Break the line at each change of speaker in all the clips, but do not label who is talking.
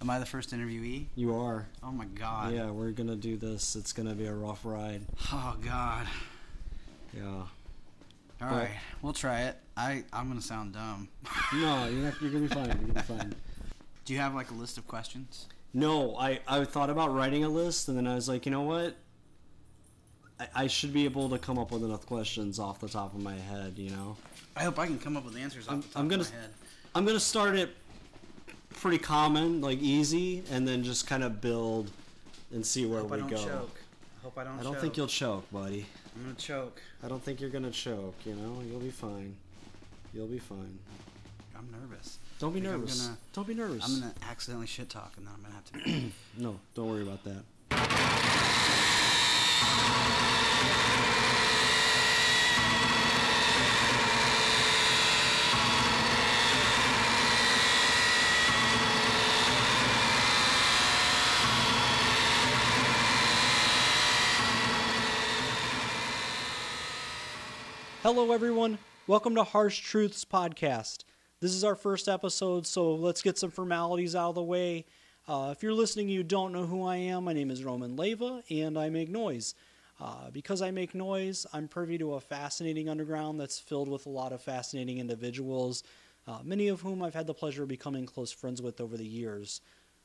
Am I the first interviewee?
You are.
Oh my god.
Yeah, we're gonna do this. It's gonna be a rough ride.
Oh god.
Yeah.
All
But-
right, we'll try it. I I'm gonna sound dumb.
No, you're not. You're gonna be fine. You're gonna be fine.
Do you have like a list of questions?
No, I I thought about writing a list, and then I was like, you know what? I, I should be able to come up with enough questions off the top of my head. You know.
I hope I can come up with answers off
I'm-
the top
I'm gonna-
of my head.
I'm gonna start it pretty common, like easy, and then just kind of build and see where
hope I
we
don't
go.
choke. I hope I don't.
I don't
choke.
think you'll choke, buddy.
I'm gonna choke.
I don't think you're gonna choke. You know, you'll be fine. You'll be fine.
I'm nervous.
Don't be
I
nervous.
gonna-
Don't be nervous.
I'm gonna accidentally shit talk, and then I'm gonna have to.
No, don't worry about that.
Hello, everyone. Welcome to Harsh Truths Podcast. This is our first episode, so let's get some formalities out of the way. Uh, if you're listening, you don't know who I am. My name is Roman Leva, and I make noise. Uh, because I make noise, I'm privy to a fascinating underground that's filled with a lot of fascinating individuals, uh, many of whom I've had the pleasure of becoming close friends with over the years.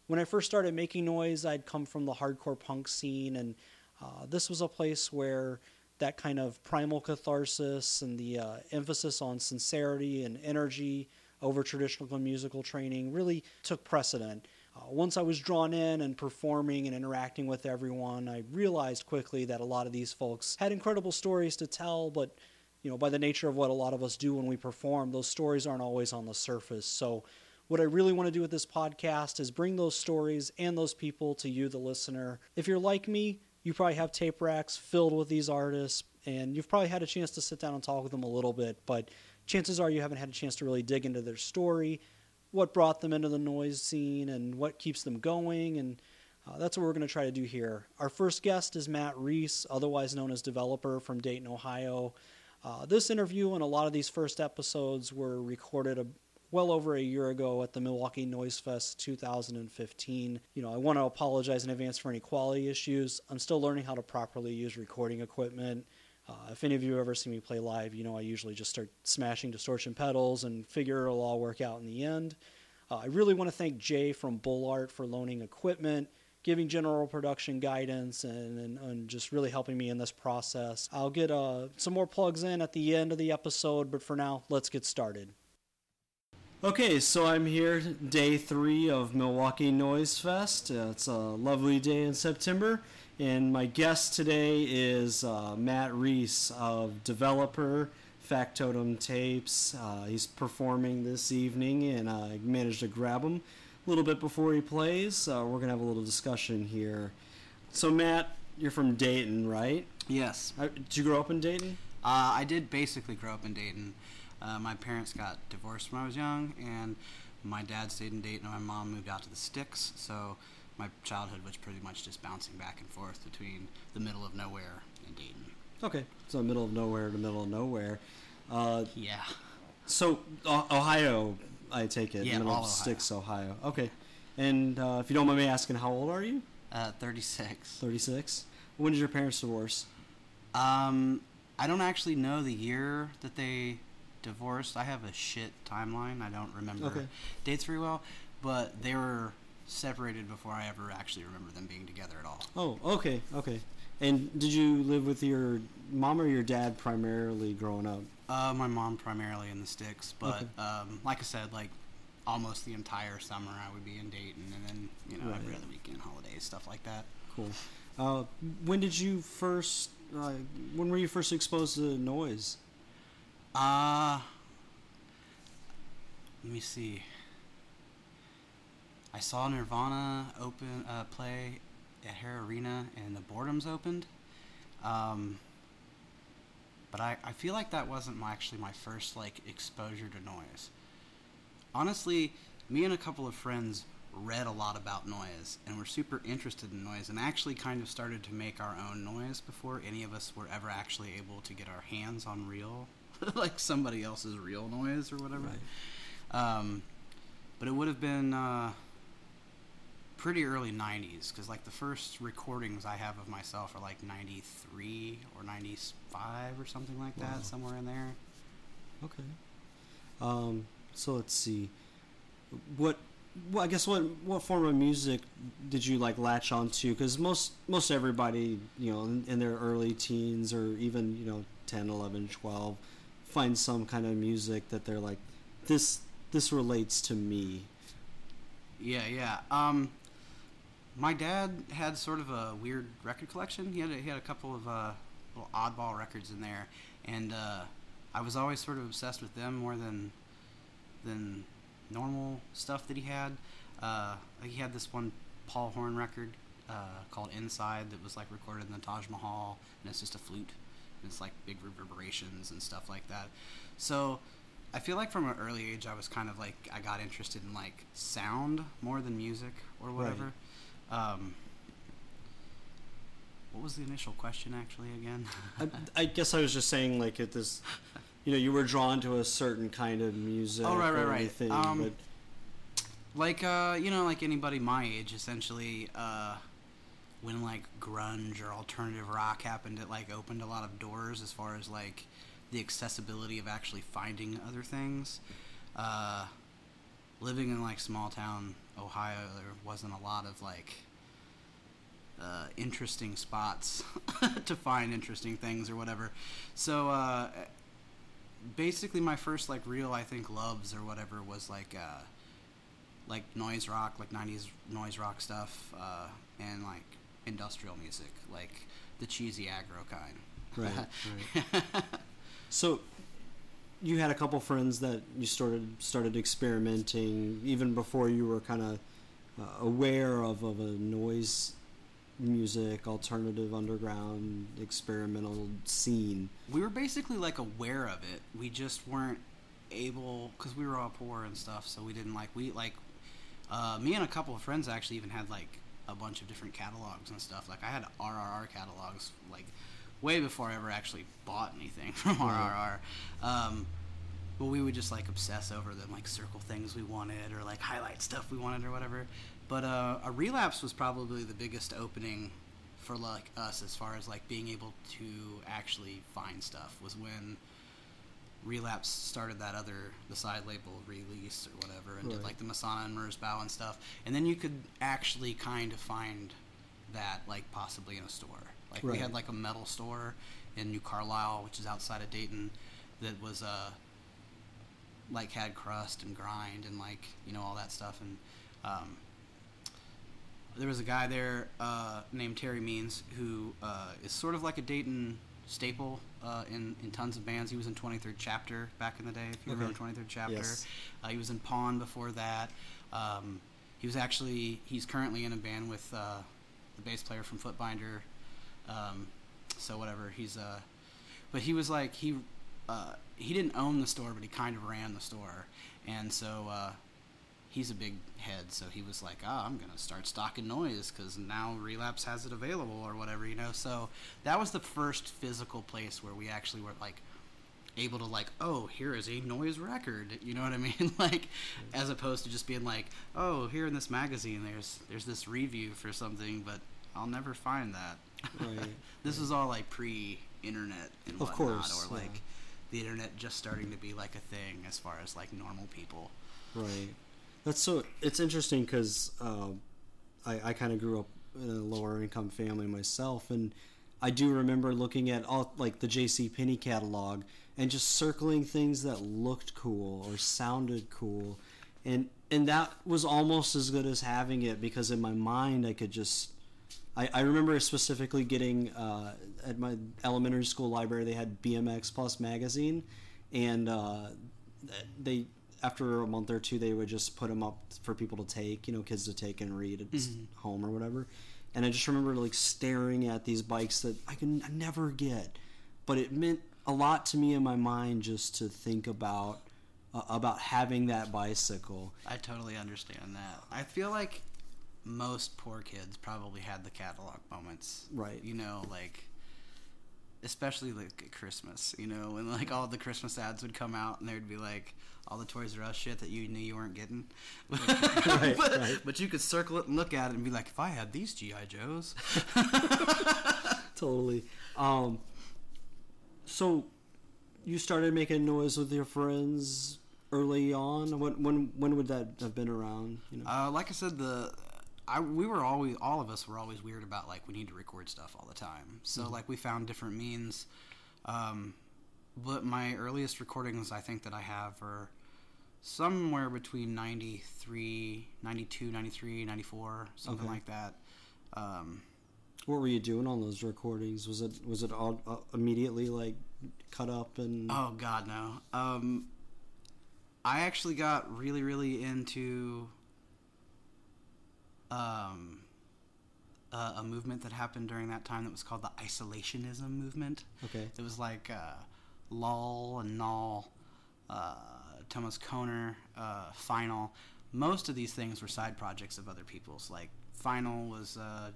When I first started making noise, I'd come from the hardcore punk scene, and uh, this was a place where that kind of primal catharsis and the uh, emphasis on sincerity and energy over traditional musical training really took precedent. Uh, once I was drawn in and performing and interacting with everyone, I realized quickly that a lot of these folks had incredible stories to tell, but you know, by the nature of what a lot of us do when we perform, those stories aren't always on the surface. So, what I really want to do with this podcast is bring those stories and those people to you, the listener. If you're like me, you probably have tape racks filled with these artists, and you've probably had a chance to sit down and talk with them a little bit, but chances are you haven't had a chance to really dig into their story, what brought them into the noise scene, and what keeps them going, and uh, that's what we're going to try to do here. Our first guest is Matt Reese, otherwise known as Developer from Dayton, Ohio. Uh, this interview and a lot of these first episodes were recorded a, well over a year ago at the Milwaukee Noise Fest 2015. You know, I want to apologize in advance for any quality issues. I'm still learning how to properly use recording equipment. Uh, if any of you ever see me play live, you know I usually just start smashing distortion pedals and figure it'll all work out in the end. Uh, I really want to thank Jay from Bull Art for loaning equipment, giving general production guidance, and, and, and just really helping me in this process. I'll get uh, some more plugs in at the end of the episode, but for now, let's get started.
Okay, so I'm here, day three of Milwaukee Noise Fest. Uh, it's a lovely day in September, and my guest today is uh, Matt Reese of Developer Factotum Tapes. Uh, he's performing this evening, and I managed to grab him a little bit before he plays. Uh, we're gonna have a little discussion here. So, Matt, you're from Dayton, right?
yes.
Uh, Did you grow up in Dayton?
Uh, I did basically grow up in Dayton. Uh, my parents got divorced when I was young, and my dad stayed in Dayton, and my mom moved out to the sticks. So my childhood was pretty much just bouncing back and forth between the middle of nowhere and Dayton.
Okay, so middle of nowhere to middle of nowhere. Uh,
Yeah.
So O- Ohio, I take it.
Yeah,
middle
all
of
Ohio.
Sticks, Ohio. Okay. And uh, if you don't mind me asking, how old are you?
Uh, 36.
Thirty-six. When did your parents divorce?
Um, I don't actually know the year that they divorced. I have a shit timeline. I don't remember
Okay.
dates very well, but they were separated before I ever actually remember them being together at all.
Oh, okay, okay. And did you live with your mom or your dad primarily growing up?
Uh, my mom primarily in the sticks, but
Okay.
um, like I said, like almost the entire summer I would be in Dayton, and then you know every other weekend, holidays, stuff like that.
Cool. Uh, when did you first? Uh, when were you first exposed to noise?
Uh, let me see. I saw Nirvana open uh, play at Hara Arena, and the Boredoms opened. Um, but I, I feel like that wasn't my, actually my first like exposure to noise. Honestly, me and a couple of friends read a lot about noise and were super interested in noise and actually kind of started to make our own noise before any of us were ever actually able to get our hands on real like somebody else's real noise or whatever
Right.
um, but it would have been uh, pretty early 90s because like the first recordings i have of myself are like 93 or 95 or something like that
Wow.
somewhere in there
Okay. Um, so let's see. What, well, I guess what what form of music did you like latch onto? Because most most everybody, you know, in, in their early teens or even you know 10, 11, 12, find some kind of music that they're like, this this relates to me.
yeah yeah. Um my dad had sort of a weird record collection. He had a, he had a couple of uh, little oddball records in there. And uh, i was always sort of obsessed with them more than than normal stuff that he had. Uh, he had this one paul horn record uh, called inside that was like recorded in the taj mahal and it's just a flute it's like big reverberations and stuff like that so i feel like from an early age i was kind of like i got interested in like sound more than music or whatever um, what was the initial question actually again
I, I guess I was just saying like at this, you know, you were drawn to a certain kind of music.
Oh, right, right, right.
anything,
Um, like uh you know like anybody my age essentially uh when like grunge or alternative rock happened it like opened a lot of doors as far as like the accessibility of actually finding other things. Uh living in like small town ohio there wasn't a lot of like uh, interesting spots to find interesting things or whatever. So uh basically my first like real i think loves or whatever was like uh like noise rock, like '90s noise rock stuff, uh, and like industrial music, like the cheesy aggro kind.
Right, right. So, you had a couple friends that you started started experimenting even before you were kind of uh, aware of of a noise music, alternative, underground, experimental scene.
we were basically like aware of it. We just weren't able because we were all poor and stuff, so we didn't like we like. Uh, me and a couple of friends actually even had like a bunch of different catalogs and stuff. Like I had RRR catalogs like way before I ever actually bought anything from RRR. Um, but we would just like obsess over them, like circle things we wanted or like highlight stuff we wanted or whatever. But uh, a relapse was probably the biggest opening for like us as far as like being able to actually find stuff was when relapse started that other the side label release or whatever and did like the Masonna and merzbow and stuff. And then you could actually kind of find that like possibly in a store. Like we had like a metal store in new carlisle which is outside of dayton that was uh like had crust and grind and like you know all that stuff. And um, there was a guy there uh, named Terry Means who uh, is sort of like a Dayton staple uh, in in tons of bands. He was in 23rd Chapter back in the day. If you remember
Okay.
23rd Chapter,
Yes.
uh, he was in Pawn before that. Um, he was actually he's currently in a band with uh, the bass player from Footbinder. Um, so whatever he's uh, but he was like he uh, he didn't own the store, but he kind of ran the store, and so. He's a big head, so he was like, "Ah, I'm gonna start stocking noise because now Relapse has it available or whatever, you know." So that was the first physical place where we actually were like able to like, "Oh, here is a noise record," you know what I mean? like, as opposed to just being like, "Oh, here in this magazine, there's there's this review for something, but I'll never find that."
Right.
this was all like pre-internet and
Of
whatnot,
course,
or
yeah.
like the internet just starting to be like a thing as far as like normal people.
Right. That's so. It's interesting because uh, I, I kind of grew up in a lower income family myself, and I do remember looking at all like the J.C. Penney catalog and just circling things that looked cool or sounded cool, and and that was almost as good as having it because in my mind I could just. I, I remember specifically getting uh, at my elementary school library they had BMX Plus magazine, and uh, they after a month or two they would just put them up for people to take you know kids to take and read at s- home or whatever and i just remember like staring at these bikes that i I never get but it meant a lot to me in my mind just to think about uh, about having that bicycle
I totally understand that. I feel like most poor kids probably had the catalog moments.
Right.
You know, like especially like at Christmas, you know, when like all the Christmas ads would come out and there'd be like all the Toys R Us shit that you knew you weren't getting.
Right,
but,
right.
but you could circle it and look at it and be like, if I had these GI Joes.
totally. Um, so you started making noise with your friends early on. When when when would that have been around? You know.
Uh, like I said, the I we were always all of us were always weird about like we need to record stuff all the time. So like we found different means. Um, but my earliest recordings I think that I have are somewhere between 93, 92, 93, 94, something
Okay.
like that. Um,
what were you doing on those recordings? Was it was it all uh, immediately like cut up and?
Oh God, no. Um, I actually got really, really into um, uh, a movement that happened during that time that was called the isolationism movement.
Okay.
It was like uh, Lull and Null, uh, Thomas Koner, uh, Final. Most of these things were side projects of other people's. Like Final was uh,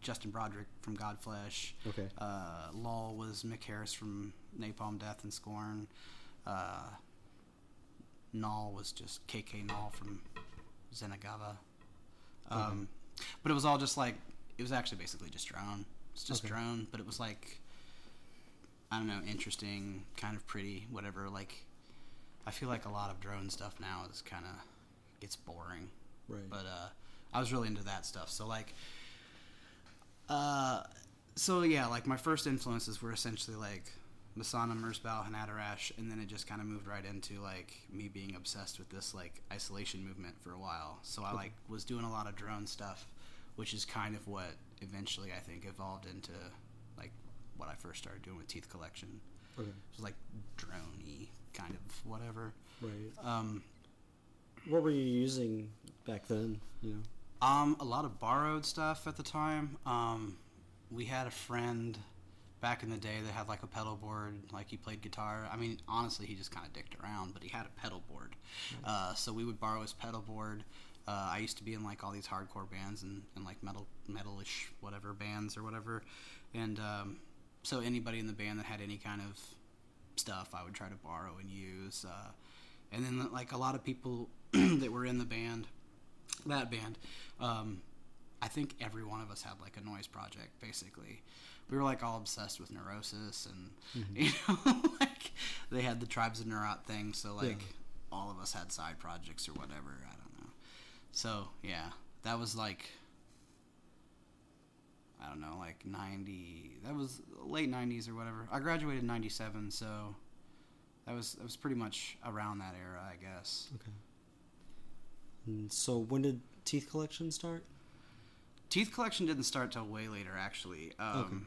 Justin Broadrick from Godflesh.
Okay.
Uh, Lull was Mick Harris from Napalm Death and Scorn. Uh, Null was just KK Null from Zeni Geva. Um, But it was all just like it was actually basically just drone. It's just
Okay.
drone, but it was like I don't know, interesting, kind of pretty, whatever. Like I feel like a lot of drone stuff now is kind of gets boring
Right.
but uh, I was really into that stuff. So like, uh, so yeah, like my first influences were essentially like Masonna, Merzbow, and Adarash, and then it just kind of moved right into like me being obsessed with this like isolation movement for a while. So I like was doing a lot of drone stuff, which is kind of what eventually I think evolved into what I first started doing with Teeth Collection.
okay.
It was like drone-y kind of whatever.
Right.
Um,
What were you using back then? You know.
Um, a lot of borrowed stuff at the time. Um, we had a friend back in the day that had like a pedal board, like he played guitar. I mean, honestly, he just kind of dicked around, but he had a pedal board. Uh, so we would borrow his pedal board. Uh, I used to be in like all these hardcore bands and, and like metal metalish whatever bands or whatever, and um, so anybody in the band that had any kind of stuff, I would try to borrow and use. Uh, and then like a lot of people that were in the band that band um, i think every one of us had like a noise project basically we were like all obsessed with neurosis and you know like they had the tribes of neurot thing so like
Yeah.
all of us had side projects or whatever i don't know so yeah that was like i don't know like 90 that was late 90s or whatever i graduated in 97 so that was that was pretty much around that era i guess
Okay. And so when did Teeth Collection start?
Teeth collection didn't start till way later, actually. Um,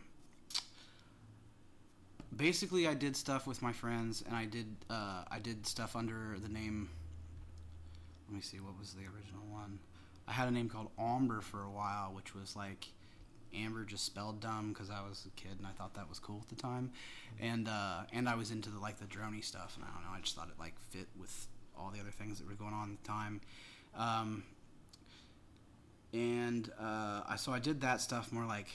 Basically, I did stuff with my friends, and I did uh, I did stuff under the name. Let me see, what was the original one? I had a name called Amber for a while, which was like Amber just spelled dumb because I was a kid and I thought that was cool at the time, and uh, and I was into the like the droney stuff, and I don't know, I just thought it like fit with all the other things that were going on at the time. Um, and uh, I so I did that stuff more like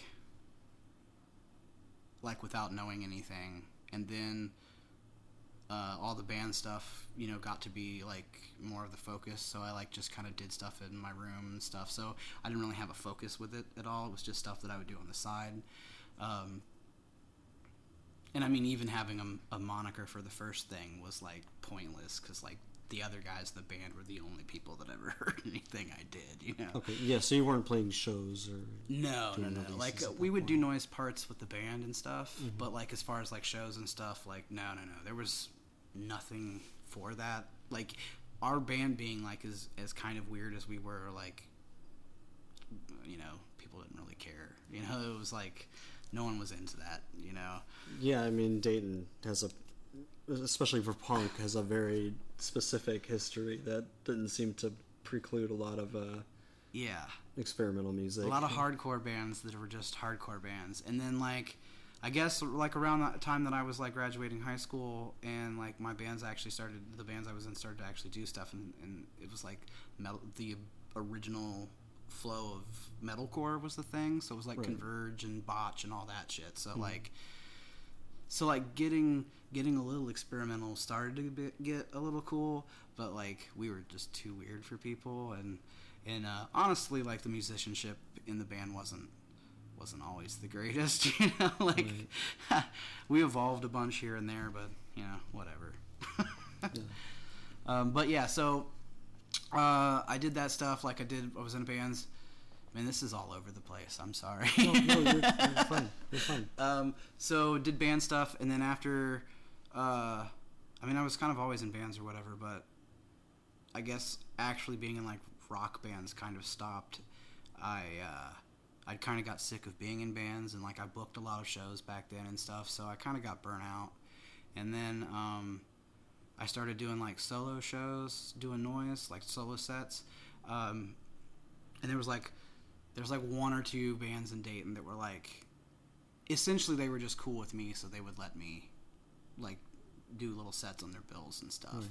like without knowing anything, and then uh, all the band stuff, you know, got to be like more of the focus. So I like just kind of did stuff in my room and stuff. So I didn't really have a focus with it at all. It was just stuff that I would do on the side. Um, and I mean, even having a, a moniker for the first thing was like pointless because like the other guys in the band were the only people that ever heard anything I did. You know.
Okay. Yeah. So you weren't playing shows or.
No, no, no. Like uh, we would do noise parts with the band and stuff,
Mm-hmm.
but like as far as like shows and stuff, like no, no, no. There was nothing for that. Like our band being like as as kind of weird as we were, like you know, people didn't really care. You know, it was like no one was into that. You know.
Yeah, I mean Dayton has a, especially for punk, has a very specific history that didn't seem to preclude a lot of uh,
Yeah.
experimental music.
a lot of hardcore bands that were just hardcore bands and then like i guess like around that time that i was like graduating high school and like my bands actually started the bands i was in started to actually do stuff and, and it was like metal the original flow of metalcore was the thing. So it was like
Right.
converge and botch and all that shit. So like so like getting getting a little experimental started to be, get a little cool, but like we were just too weird for people, and and uh, honestly, like the musicianship in the band wasn't wasn't always the greatest, you know. like we evolved a bunch here and there, but you know, whatever.
Yeah.
Um, but yeah, so uh, I did that stuff. Like I did, I was in bands. Man, this is all over the place. I'm sorry.
No, no, you're, you're fine. You're fine.
um, so did band stuff, and then after, uh, I mean, I was kind of always in bands or whatever, but I guess actually being in like rock bands kind of stopped. I uh, I kind of got sick of being in bands, and like I booked a lot of shows back then and stuff, so I kind of got burnt out. And then um, I started doing like solo shows, doing noise, like solo sets. Um, and there was like there's like one or two bands in Dayton that were like essentially they were just cool with me, so they would let me like do little sets on their bills and stuff.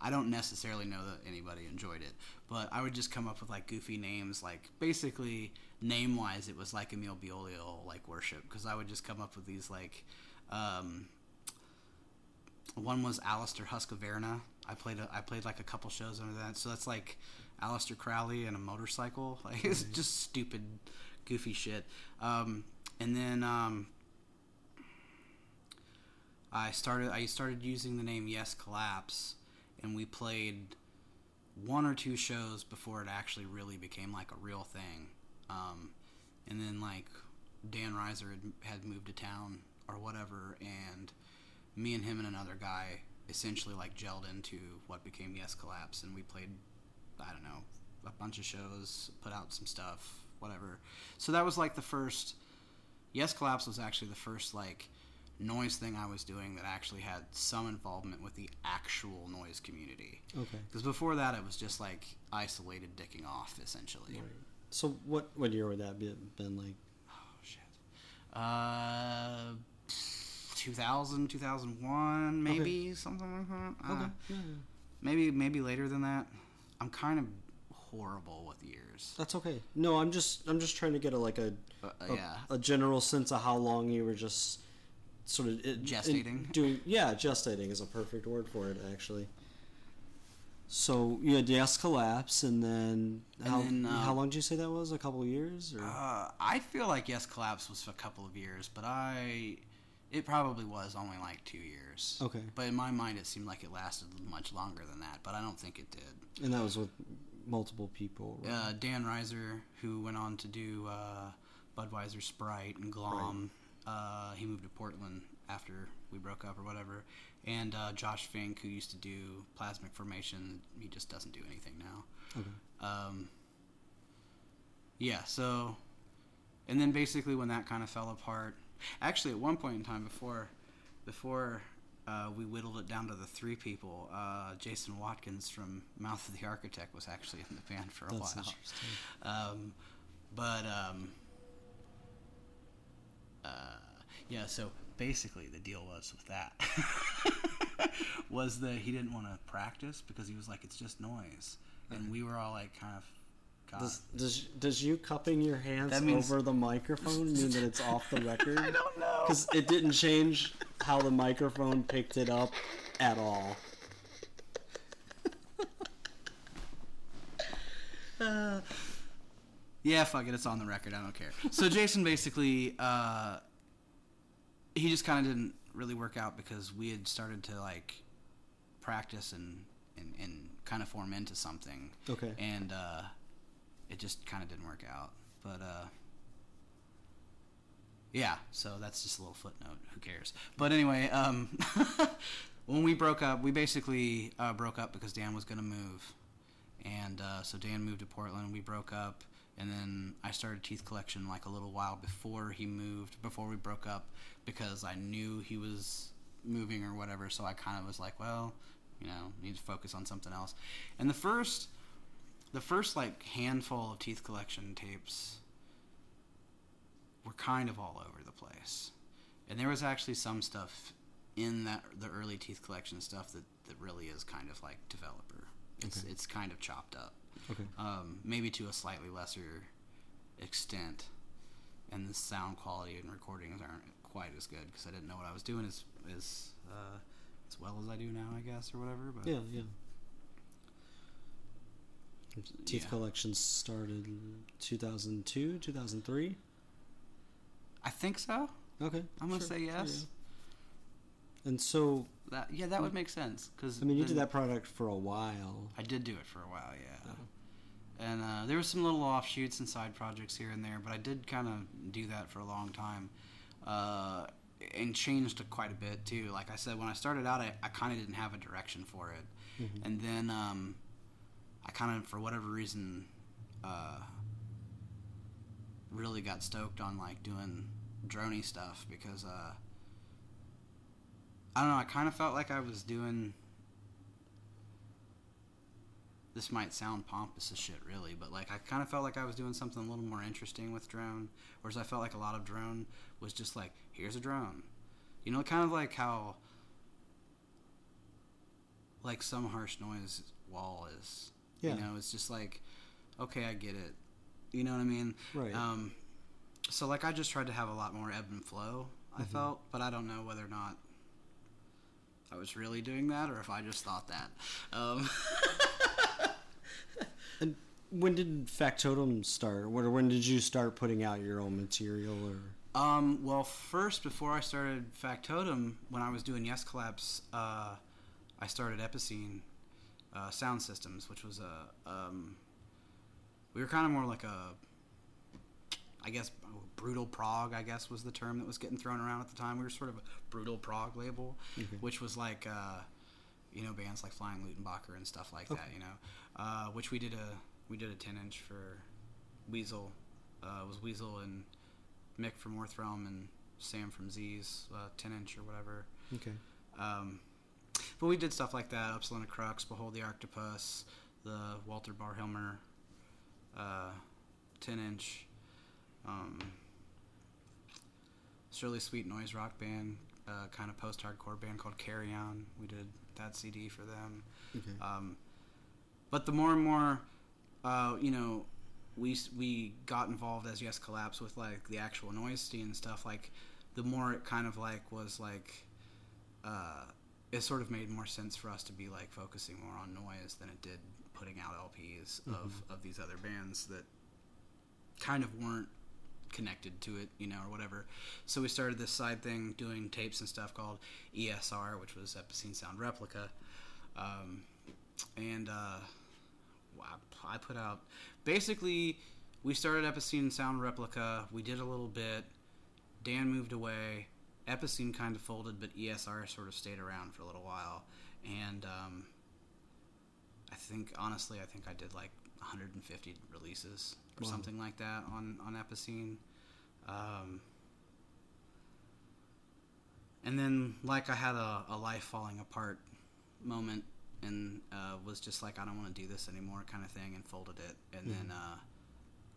I don't necessarily know that anybody enjoyed it, but I would just come up with like goofy names, like basically name wise, it was like Emil Beaulieau like worship because I would just come up with these like. Um, one was Alistair Husqvarna. I played a, I played like a couple shows under that, so that's like Aleister Crowley and a motorcycle. Like it's just stupid, goofy shit. Um, and then um, I started I started using the name Yes Collapse, and we played one or two shows before it actually really became like a real thing. Um, and then like Dan Reiser had, had moved to town or whatever, and me and him and another guy essentially like gelled into what became Yes Collapse, and we played I don't know a bunch of shows, put out some stuff, whatever. So that was like the first. Yes Collapse was actually the first like noise thing I was doing that actually had some involvement with the actual noise community.
Okay.
Because before that, it was just like isolated dicking off, essentially.
Right. So what what year would that be been like?
Oh shit. Uh, 2000, 2001, maybe something like that. Uh,
Okay. Yeah, yeah.
Maybe maybe later than that. I'm kind of horrible with years.
That's okay. No, I'm just I'm just trying to get a like a
Uh,
a,
yeah.
a general sense of how long you were just sort of it,
Gestating?
doing yeah, gestating is a perfect word for it actually. So you had Yes Collapse, and then
And
how
then, uh,
how long did you say that was? A couple of years, or
Uh, I feel like Yes Collapse was a couple of years, but I. It probably was only like two years.
Okay.
But in my mind, it seemed like it lasted much longer than that, but I don't think it did.
and that was with multiple people. right?
Uh, Dan Reiser, who went on to do uh, Budweiser Sprite and Glom, uh, he moved to Portland after we broke up or whatever. And uh, Josh Fink, who used to do Plasmic Formation, he just doesn't do anything now.
Okay.
Um, yeah, so, and then basically when that kind of fell apart, actually at one point in time before, before uh, we whittled it down to the three people, uh, Jason Watkins from Mouth of the Architect was actually in the band for a
That's
while. Um, but um, uh, yeah, so basically the deal was with that was that he didn't want to practice because he was like, it's just noise, and we were all like, kind of. God.
Does, does does you cupping your hands
means-
over the microphone mean that it's off the record?
I don't know.
Because it didn't change how the microphone picked it up at all.
Yeah, fuck it. It's on the record. I don't care. So Jason basically, uh, he just kind of didn't really work out because we had started to like practice and and, and kind of form into something.
Okay.
And uh, it just kind of didn't work out. But uh, yeah, so that's just a little footnote. Who cares? But anyway, um, when we broke up, we basically uh, broke up because Dan was going to move, and uh, so Dan moved to Portland. We broke up, and then I started Teeth Collection like a little while before he moved, before we broke up, because I knew he was moving or whatever. So I kind of was like, well, you know, need to focus on something else. And the first, the first like handful of Teeth Collection tapes were kind of all over the place, and there was actually some stuff in that the early Teeth Collection stuff that that really is kind of like developer. It's
Okay.
it's kind of chopped up
Okay.
um, maybe to a slightly lesser extent. and the sound quality and recordings aren't quite as good because I didn't know what I was doing as as uh, as well as I do now, I guess, or whatever. But
Yeah, yeah. Teeth
Yeah.
Collections started 2002, 2003.
I think so.
Okay.
I'm gonna
sure,
say yes.
yeah. And so,
That yeah, that would make sense because
I mean, you did that product for a while.
I did do it for a while, yeah. And uh, there were some little offshoots and side projects here and there, but I did kind of do that for a long time, uh, and changed quite a bit too. Like I said, when I started out, I, I kind of didn't have a direction for it,
Mhm.
and then um, I kind of, for whatever reason, uh, really got stoked on like doing drony stuff because uh, I don't know. I kind of felt like I was doing. This might sound pompous as shit, really, but like I kind of felt like I was doing something a little more interesting with drone, whereas I felt like a lot of drone was just like, here's a drone, you know, kind of like how, like some harsh noise wall is.
Yeah.
You know, it's just like, okay, I get it. You know what I mean?
Right.
Um, so like I just tried to have a lot more ebb and flow. I
Mhm.
felt, but I don't know whether or not I was really doing that or if I just thought that. Um,
when did Factotum start? When, when did you start putting out your own material? Or
um, well, first before I started Factotum, when I was doing Yes Collapse, uh, I started Epicene uh, Sound Systems, which was a um, we were kind of more like a I guess brutal prog. I guess was the term that was getting thrown around at the time. We were sort of a brutal prog label,
Okay.
which was like uh, you know bands like Flying Luttenbacher and stuff like
Okay.
that. You know, uh, which we did a we did a ten inch for Weasel. Uh, it was Weasel and Mick from Orthrelm and Sam from Z's uh, ten inch or whatever.
okay,
Um, but we did stuff like that: Upsilon Acrux, Behold the Octopus, the Walter Barhelmer, uh, ten inch. Um, it's really sweet noise rock band, uh, kind of post-hardcore band called Carry On. We did that CD for them.
okay,
Um, but the more and more, uh, you know, we we got involved as Yes Collapse with like the actual noise scene and stuff. Like, the more it kind of like was like, uh, it sort of made more sense for us to be like focusing more on noise than it did putting out LPs of of these other bands that kind of weren't connected to it, you know, or whatever. So we started this side thing doing tapes and stuff called ESR, which was Epicene Sound Replica. Um, and uh, wow, I put out basically we started Epicene Sound Replica. We did a little bit. Dan moved away. Epicene kind of folded, but ESR sort of stayed around for a little while. And um, I think honestly, I think I did like 150 releases or
Wow.
something like that on on Epicene. Um, and then like I had a, a life falling apart moment and uh, was just like I don't want to do this anymore kind of thing and folded it. And then uh,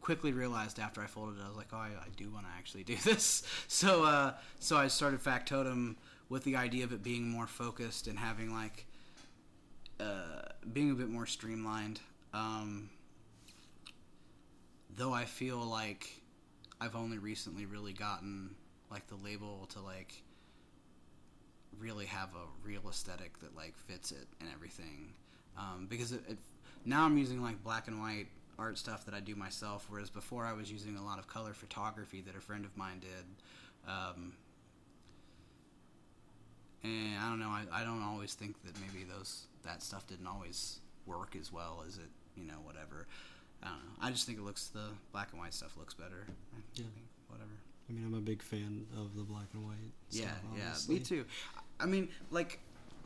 quickly realized after I folded it I was like oh I, I do want to actually do this. So uh, so I started Factotum with the idea of it being more focused and having like uh, being a bit more streamlined. Um, though I feel like I've only recently really gotten like the label to like really have a real aesthetic that like fits it and everything um, because it, it now I'm using like black and white art stuff that I do myself whereas before I was using a lot of color photography that a friend of mine did um, and I don't know I, I don't always think that maybe those that stuff didn't always work as well as it you know whatever I don't know I just think it looks the black and white stuff looks better I
Yeah.
think, whatever
I mean, I'm a big fan of the black and white.
yeah,
stuff,
yeah, me too. I mean, like,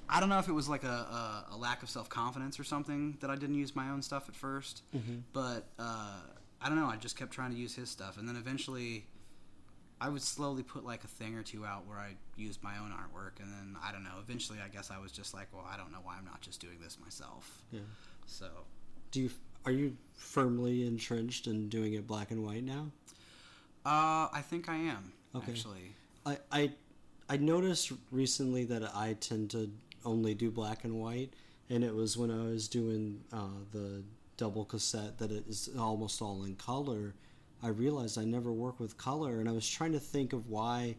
I don't know if it was like a, a, a lack of self confidence or something that I didn't use my own stuff at 1st
Mhm.
but uh, I don't know. I just kept trying to use his stuff, and then eventually, I would slowly put like a thing or two out where I used my own artwork, and then I don't know. Eventually, I guess I was just like, well, I don't know why I'm not just doing this myself.
Yeah.
So,
Do you are you firmly entrenched in doing it black and white now?
uh, I think I am
Okay.
actually.
I, I I noticed recently that I tend to only do black and white, and it was when I was doing uh, the double cassette that it is almost all in color. I realized I never work with color, and I was trying to think of why,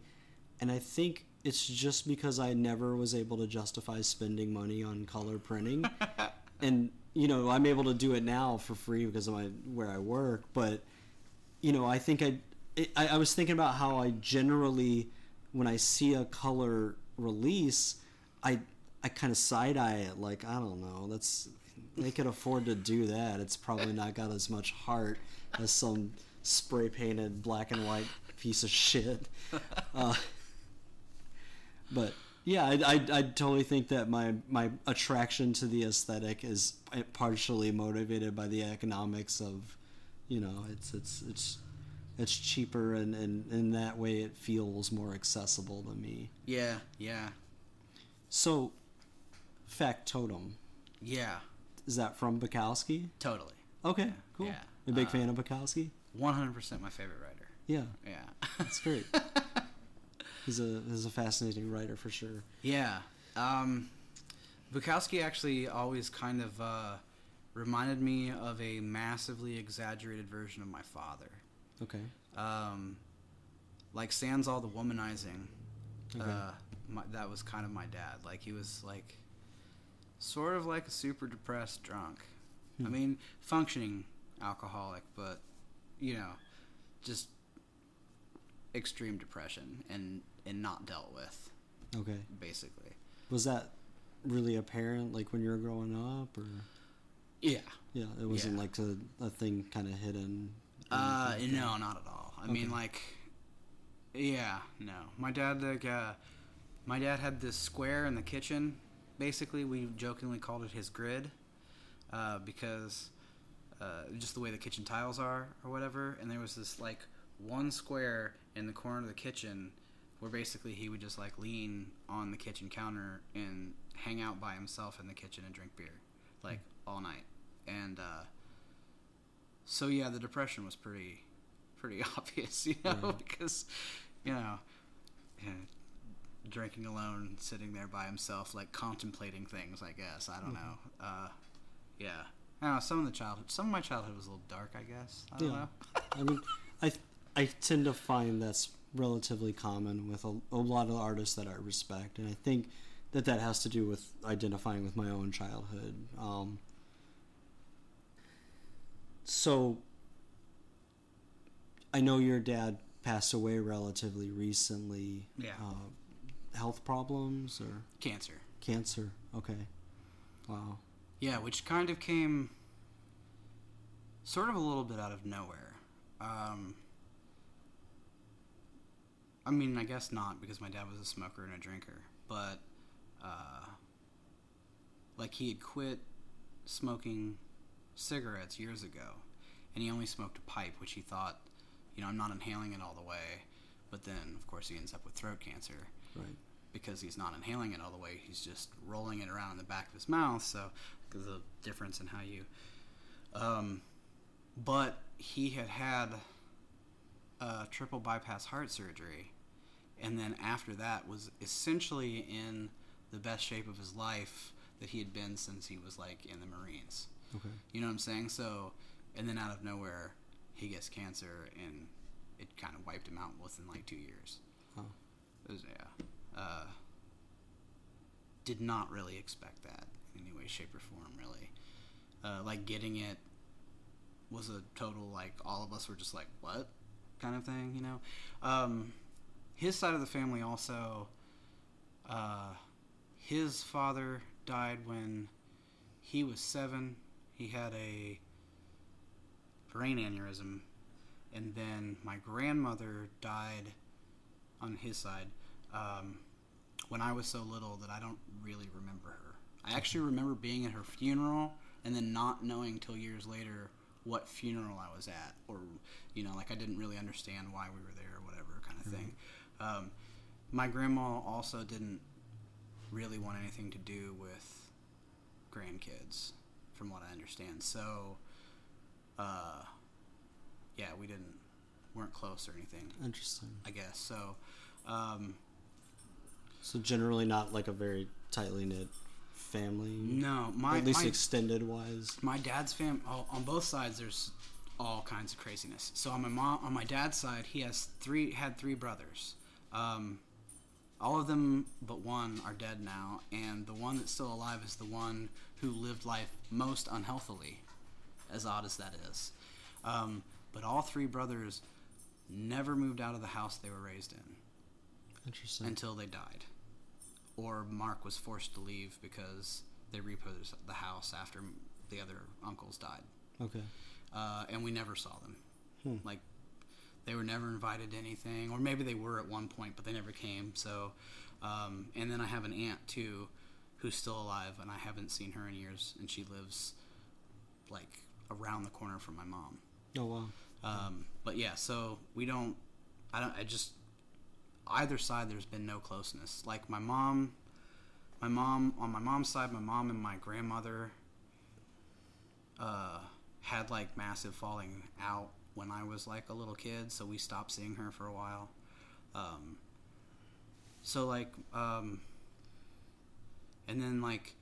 and I think it's just because I never was able to justify spending money on color printing, and you know I'm able to do it now for free because of my where I work, but you know I think I it, I, I was thinking about how I generally when I see a color release, I I kind of side eye it like I don't know that's they could afford to do that. It's probably not got as much heart as some spray painted black and white piece of shit. Uh, but yeah, I, I, I totally think that my, my attraction to the aesthetic is partially motivated by the economics of, you know, it's it's it's it's cheaper and, and in that way it feels more accessible to me.
Yeah, yeah,
So, Factotum,
yeah,
is that from Bukowski?
totally.
Okay, cool.
Yeah.
A big
Uh,
fan of Bukowski?
One hundred percent my favorite writer.
Yeah,
Yeah.
that's great. he's a he's a fascinating writer for sure.
Yeah. Um, Bukowski actually always kind of uh, reminded me of a massively exaggerated version of my father.
Okay.
Um, like sans all the womanizing.
Okay.
Uh, my, that was kind of my dad. Like he was like sort of like a super depressed drunk. I
Hmm.
mean, functioning alcoholic, but you know, just extreme depression and and not dealt with
Okay.
basically.
Was that really apparent, like when you were growing up, or
Yeah.
yeah, it wasn't
Yeah.
like a, a thing kind of hidden?
Uh, no, not at all. I mean, like, yeah, no. My dad, like, uh, my dad had this square in the kitchen. Basically, we jokingly called it his grid, uh, because uh, just the way the kitchen tiles are or whatever. And there was this like one square in the corner of the kitchen where basically he would just like lean on the kitchen counter and hang out by himself in the kitchen and drink beer, like all night. And uh, so yeah, the depression was pretty pretty obvious, you know,
Yeah.
because you know, drinking alone, sitting there by himself, like contemplating things. I guess I don't
Mhm.
know. Uh, yeah, I don't know. Some of the childhood, some of my childhood was a little dark. I guess I don't
Yeah.
know.
I mean, I I tend to find that's relatively common with a, a lot of artists that I respect, and I think that that has to do with identifying with my own childhood. Um, so, I know your dad passed away relatively recently.
Yeah.
Uh, health problems or
Cancer.
cancer? Okay. Wow.
Yeah, which kind of came sort of a little bit out of nowhere. Um, I mean, I guess not because my dad was a smoker and a drinker, but uh, like he had quit smoking cigarettes years ago, and he only smoked a pipe, which he thought, you know, I'm not inhaling it all the way. But then, of course, he ends up with throat cancer
Right.
because he's not inhaling it all the way. He's just rolling it around in the back of his mouth. So there's a difference in how you. Um, but he had had a triple bypass heart surgery, and then after that was essentially in the best shape of his life that he had been since he was like in the Marines.
Okay.
You know what I'm saying? So, and then out of nowhere, he gets cancer, and it kind of wiped him out within like two years. It was, yeah. Uh, did not really expect that in any way, shape, or form, really. Uh, like, getting it was a total, like, all of us were just like, what? kind of thing, you know? Um, his side of the family also, uh, his father died when he was seven. He had a brain aneurysm. And then my grandmother died on his side um, when I was so little that I don't really remember her. I actually remember being at her funeral and then not knowing till years later what funeral I was at, or you know, like I didn't really understand why we were there or whatever kind of thing. Um, my grandma also didn't really want anything to do with grandkids, from what I understand. So, uh, yeah, we didn't weren't close or anything.
Interesting.
I guess so. Um,
So generally not like a very tightly knit family.
no, my
at least
my,
extended wise.
my dad's fam oh, on both sides. There's all kinds of craziness. So on my mom, on my dad's side, he has three had three brothers. Um, all of them but one are dead now, and the one that's still alive is the one who lived life most unhealthily, as odd as that is. Um, but all three brothers never moved out of the house they were raised in
Interesting.
until they died, or Mark was forced to leave because they repoed the house after the other uncles died
okay.
uh, and we never saw them.
Hmm.
Like they were never invited to anything, or maybe they were at one point, but they never came. So, um, and then I have an aunt too, who's still alive, and I haven't seen her in years, and she lives like around the corner from my mom.
Oh wow.
Um, but yeah, so we don't. I don't. I just either side. There's been no closeness. Like my mom, my mom on my mom's side, my mom and my grandmother uh, had like massive falling out when I was like a little kid. So we stopped seeing her for a while. Um, so like, um, and then like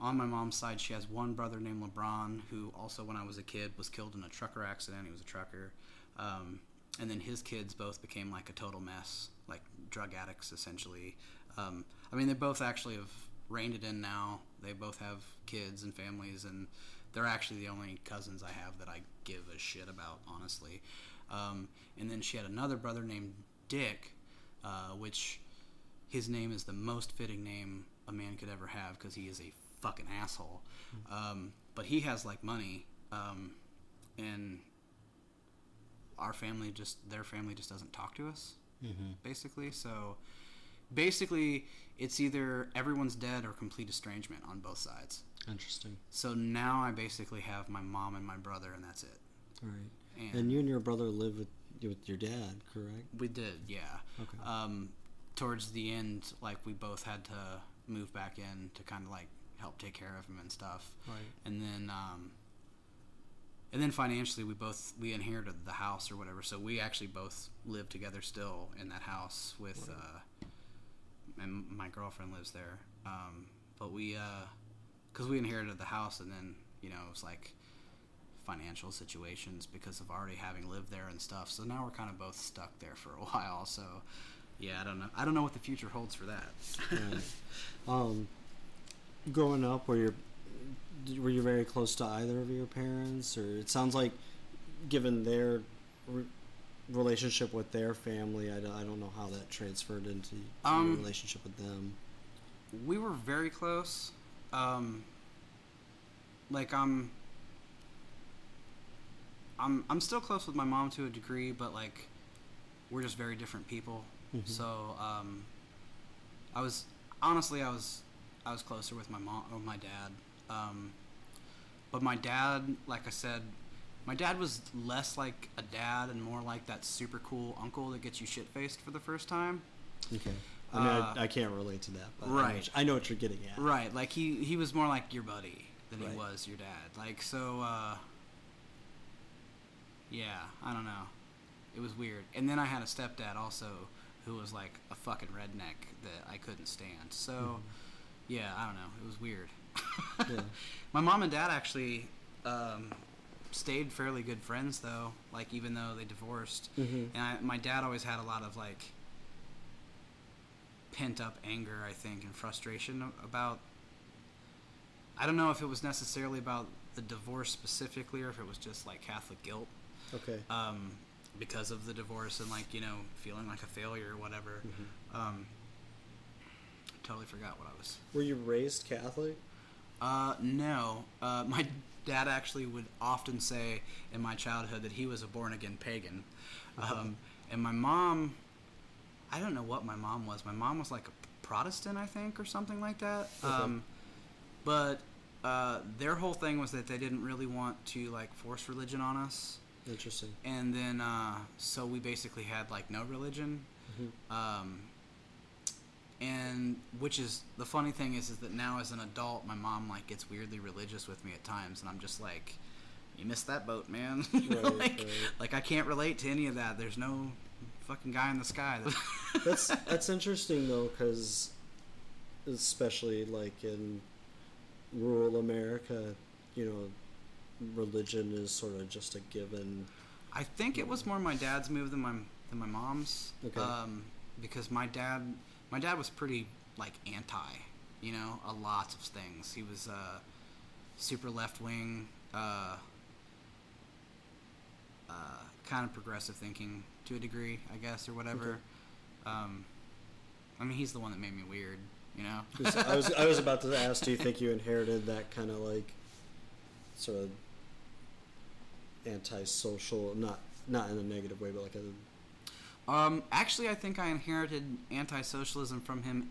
on my mom's side, she has one brother named LeBron, who also, when I was a kid, was killed in a trucker accident. He was a trucker. Um, and then his kids both became like a total mess, like drug addicts, essentially. Um, I mean, they both actually have reined it in now. They both have kids and families, and they're actually the only cousins I have that I give a shit about, honestly. Um, and then she had another brother named Dick, uh, which his name is the most fitting name a man could ever have because he is a fucking asshole. Um, but he has like money, um, and our family just their family just doesn't talk to us,
Mm-hmm.
basically. So basically, it's either everyone's dead or complete estrangement on both sides.
Interesting.
So now I basically have my mom and my brother, and that's it.
Right.
And,
And you and your brother live with with your dad, correct?
we did, yeah.
Okay.
um, towards the end, like we both had to move back in to kind of like help take care of him and stuff.
Right.
And then, um, and then financially, we both we inherited the house or whatever, so we actually both live together still in that house with,
Right.
uh, and my girlfriend lives there. Um, but we, because we inherited the house, and then you know it was like financial situations because of already having lived there and stuff. So now we're kind of both stuck there for a while. So yeah, I don't know. I don't know what the future holds for that.
Right. um, growing up, were you were you very close to either of your parents, or it sounds like, given their re- relationship with their family, I don't, I don't know how that transferred into your
Um,
relationship with them.
we were very close. Um, like I'm, I'm I'm still close with my mom to a degree, but like we're just very different people.
Mhm.
So um, I was honestly I was I was closer with my mom or my dad. Um, but my dad, like I said, my dad was less like a dad and more like that super cool uncle that gets you shit faced for the first time.
Okay. I mean,
uh,
I, I can't relate to that, but I know
right.
I know what you're getting at.
Right, like he he was more like your buddy than
Right.
he was your dad. Like so uh Yeah, I don't know. It was weird. And then I had a stepdad also who was like a fucking redneck that I couldn't stand. So
Mhm.
yeah, I don't know. It was weird.
Yeah.
My mom and dad actually um stayed fairly good friends though, like even though they divorced.
Mhm.
And I, my dad always had a lot of like pent up anger, I think, and frustration about. I don't know if it was necessarily about the divorce specifically, or if it was just like Catholic guilt
Okay.
um, because of the divorce and like you know feeling like a failure or whatever.
Mhm.
Um, totally forgot what I was.
Were you raised Catholic?
Uh, no. Uh, my dad actually would often say in my childhood that he was a born again pagan. Um, and my mom, I don't know what my mom was. My mom was like a Protestant, I think, or something like that.
Okay.
Um, but uh, their whole thing was that they didn't really want to like force religion on us.
Interesting.
And then, uh, so we basically had like no religion.
Mhm.
Um, and which is the funny thing is, is that now as an adult, my mom like gets weirdly religious with me at times, and I'm just like, "You missed that boat, man."
Right,
like,
right.
like I can't relate to any of that. There's no fucking guy in the sky. That
That's that's interesting though, because especially like in rural America, you know, religion is sort of just a given.
I think it was more my dad's move than my than my mom's.
Okay.
Um, because my dad, my dad was pretty like anti, you know, a lots of things. He was uh, super left wing, uh, uh, kind of progressive thinking to a degree, I guess, or whatever. Um, I mean, he's the one that made me weird, you know.
I was I was about to ask, do you think you inherited that kind of like sort of antisocial, not not in a negative way, but like a
Um, actually, I think I inherited anti-socialism from him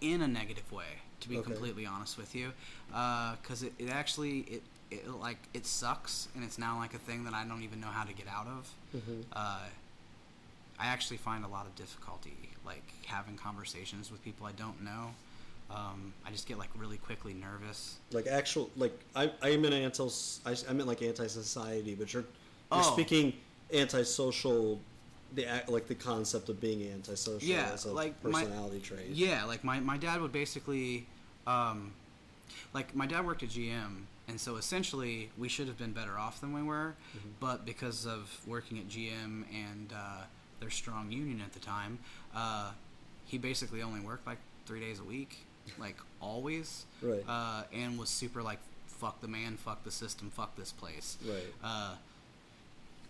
in a negative way. To be
Okay.
completely honest with you, because it, it actually it, it like it sucks, and it's now like a thing that I don't even know how to get out of.
Mhm.
Uh, I actually find a lot of difficulty like having conversations with people I don't know. Um, I just get like really quickly nervous.
like actual like I I am an anti I, I meant like anti society, but you're you're
Oh.
speaking antisocial. The act, like the concept of being antisocial
Yeah,
as a
like my-
personality trait.
Yeah, like my, my dad would basically, um, like my dad worked at GM, and so essentially we should have been better off than we were, but because of working at GM and uh, their strong union at the time, uh, he basically only worked like three days a week, like always,
Right.
uh, and was super like fuck the man, fuck the system, fuck this place
Right.
uh,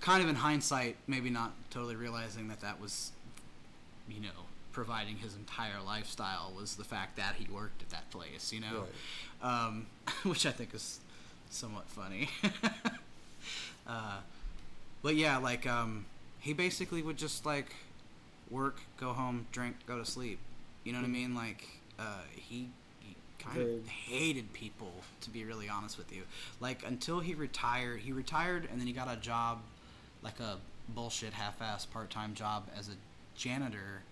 kind of in hindsight, maybe not totally realizing that that was, you know, providing his entire lifestyle was the fact that he worked at that place, you know, um, which I think is somewhat funny. uh, but yeah, like um, he basically would just like work, go home, drink, go to sleep. You know what I mean? Like uh, he, he kind
Very-
of hated people, to be really honest with you. Like until he retired, he retired and then he got a job, like a bullshit half-ass part-time job as a janitor,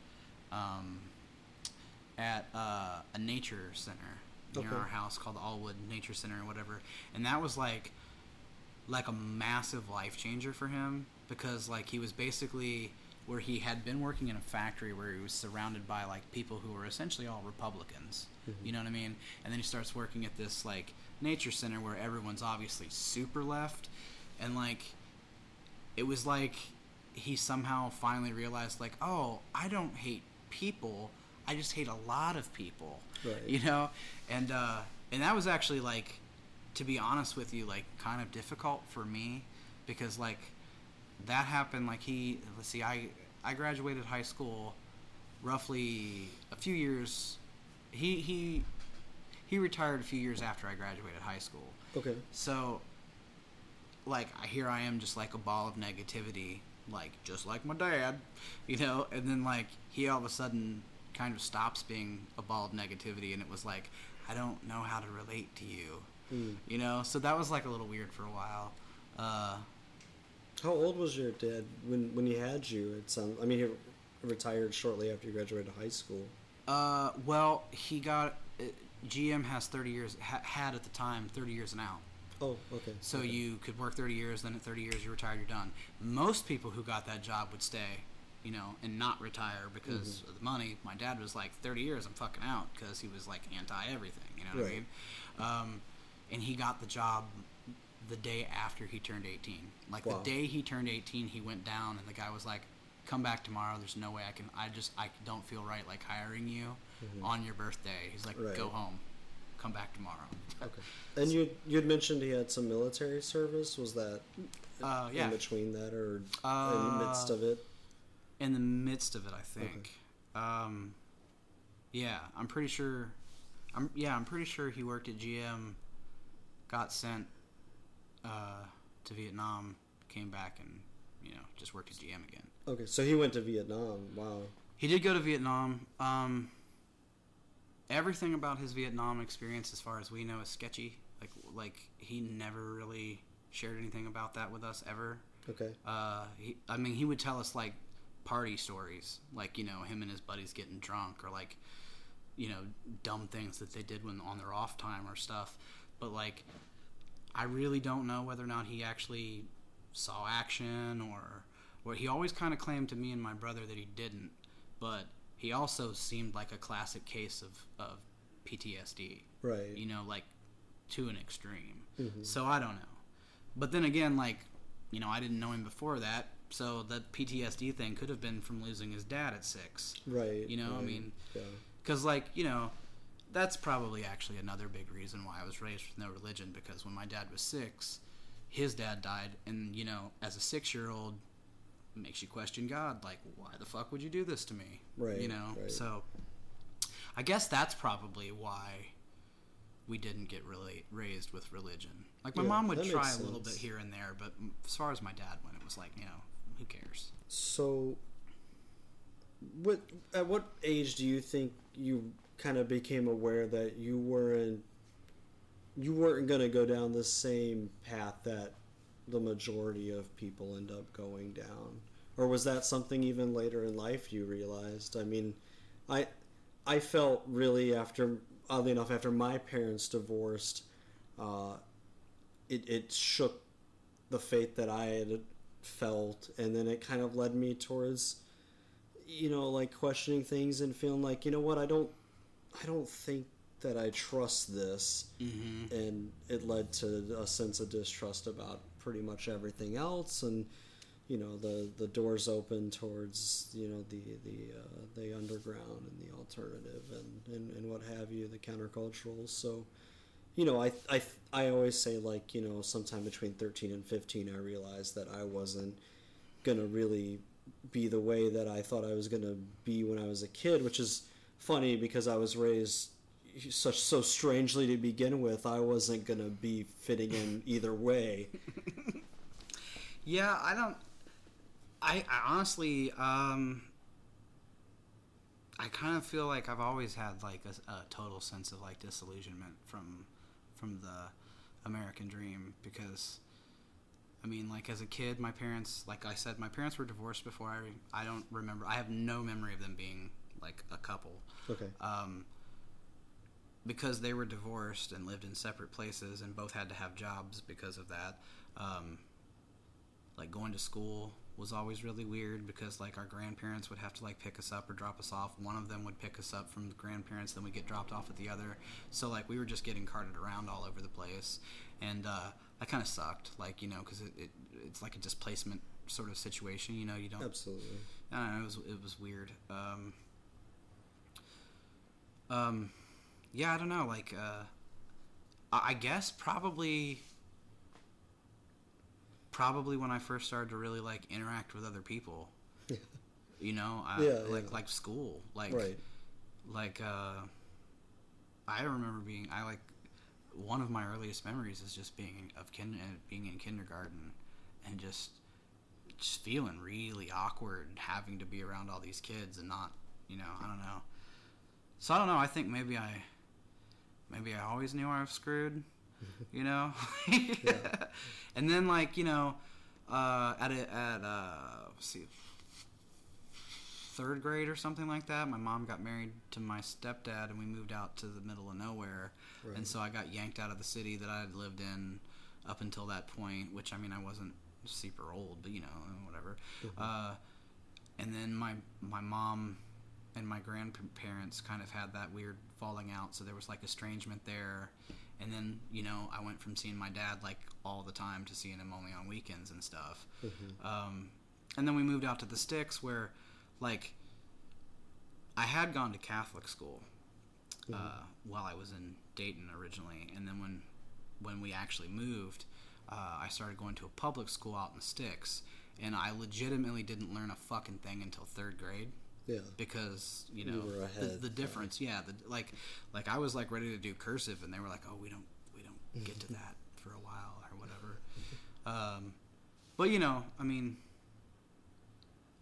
um, at uh, a nature center near
Okay.
our house called the Aullwood Nature Center or whatever, and that was like like a massive life changer for him because like he was basically where he had been working in a factory where he was surrounded by like people who were essentially all Republicans. You know what I mean? And then he starts working at this like nature center where everyone's obviously super left and like it was like he somehow finally realized like, "Oh, I don't hate people. I just hate a lot of people."
Right.
You know? And uh and that was actually like to be honest with you, like kind of difficult for me because like that happened like he let's see, I I graduated high school roughly a few years he he he retired a few years after I graduated high school.
Okay.
So, like, here I am, just like a ball of negativity, like just like my dad, you know. And then like he all of a sudden kind of stops being a ball of negativity, and it was like, I don't know how to relate to you,
Mm.
you know. So that was like a little weird for a while. Uh,
How old was your dad when when he had you? It sounds. I mean, he retired shortly after you graduated high school.
uh, well, he got uh, GM has thirty years ha- had at the time thirty years and out.
Oh, okay.
So
okay.
you could work 30 years, then at 30 years you retire, you're done. Most people who got that job would stay, you know, and not retire because
Mm-hmm.
of the money. My dad was like, 30 years, I'm fucking out because he was like anti everything, you know what I
Right.
mean? Um, and he got the job the day after he turned 18. Like
Wow.
the day he turned 18, he went down, and the guy was like, "Come back tomorrow. There's no way I can. I just I don't feel right like hiring you on your birthday." He's like,
Mm-hmm. Right.
"Go home. Come back tomorrow."
Okay. And you you had mentioned he had some military service. Was that
Uh, yeah.
in between that or in
Uh,
the midst of it?
in the midst of it, I think. Um, yeah, I'm pretty sure. I'm yeah, I'm pretty sure he worked at GM, got sent uh, to Vietnam, came back, and you know just worked at GM again.
Okay, so he went to Vietnam. Wow.
He did go to Vietnam. Um, everything about his Vietnam experience, as far as we know, is sketchy. Like like he never really shared anything about that with us ever.
Okay.
Uh, he, I mean, he would tell us like party stories, like you know him and his buddies getting drunk, or like you know dumb things that they did when on their off time or stuff. But like, I really don't know whether or not he actually saw action or or he always kind of claimed to me and my brother that he didn't. But he also seemed like a classic case of of PTSD
Right.
you know, like to an extreme. Mm-hmm. So I don't know. but then again, like, you know, I didn't know him before that, so the PTSD thing could have been from losing his dad at six.
Right.
You know, I
right,
mean,
yeah.
Because, like, you know, that's probably actually another big reason why I was raised with no religion. Because when my dad was six, his dad died, and you know, as a six-year-old, makes you question God. Like, why the fuck would you do this to me?
Right,
You know.
right.
So, I guess that's probably why we didn't get really raised with religion. Like, my
Yeah,
mom would try a little bit here and there, but as far as my dad went, it was like, you know, who cares?
So, what at what age do you think you kind of became aware that you weren't you weren't going to go down the same path that the majority of people end up going down, or was that something even later in life you realized? I mean, I I felt really after oddly enough after my parents divorced, uh, it it shook the faith that I had felt, and then it kind of led me towards, you know, like questioning things and feeling like, you know what, I don't, I don't think that I trust this,
Mm-hmm.
and it led to a sense of distrust about pretty much everything else, and you know, the the doors open towards you know the the uh, the underground and the alternative and, and and what have you, the countercultural. So you know, I, I, I always say, like, you know, sometime between 13 and 15, I realized that I wasn't going to really be the way that I thought I was going to be when I was a kid, which is funny because I was raised such so strangely to begin with. I wasn't going to be fitting in either way.
Yeah, I don't. I, I honestly, um, I kind of feel like I've always had like a, a total sense of like disillusionment from from the American dream because, I mean, like as a kid, my parents, like I said, my parents were divorced before I. I don't remember. I have no memory of them being like a couple.
Okay.
Um, because they were divorced and lived in separate places and both had to have jobs because of that. Um, like going to school was always really weird because like our grandparents would have to like pick us up or drop us off. One of them would pick us up from the grandparents, then we get dropped off at the other. So like we were just getting carted around all over the place, and uh, that kind of sucked. Like you know because it, it it's like a displacement sort of situation. You know you don't
Absolutely.
I don't know. It was it was weird. Um, um, yeah, I don't know. Like, uh, I guess probably, probably when I first started to really like interact with other people. you know, I,
Yeah,
like
yeah.
like school, like
right.
like uh, I remember being I like one of my earliest memories is just being of kin uh, being in kindergarten and just just feeling really awkward having to be around all these kids and not you know I don't know so I don't know I think maybe I maybe I always knew I was screwed you know and then like you know uh, at a, at uh, let's see third grade or something like that. My mom got married to my stepdad, and we moved out to the middle of nowhere.
Right.
And so I got yanked out of the city that I had lived in up until that point. Which I mean, I wasn't super old, but you know, whatever. Uh, and then my my mom and my grandparents kind of had that weird falling out, so there was like estrangement there. And then you know, I went from seeing my dad like all the time to seeing him only on weekends and stuff. Um, and then we moved out to the sticks where like I had gone to Catholic school uh, while I was in Dayton originally, and then when when we actually moved, uh, I started going to a public school out in the sticks, and I legitimately didn't learn a fucking thing until third grade
Yeah.
because you
You
know the,
ahead,
the
yeah.
difference. Yeah, the, like like I was like ready to do cursive, and they were like, "Oh, we don't we don't get to that for a while or whatever." Um, but you know, I mean,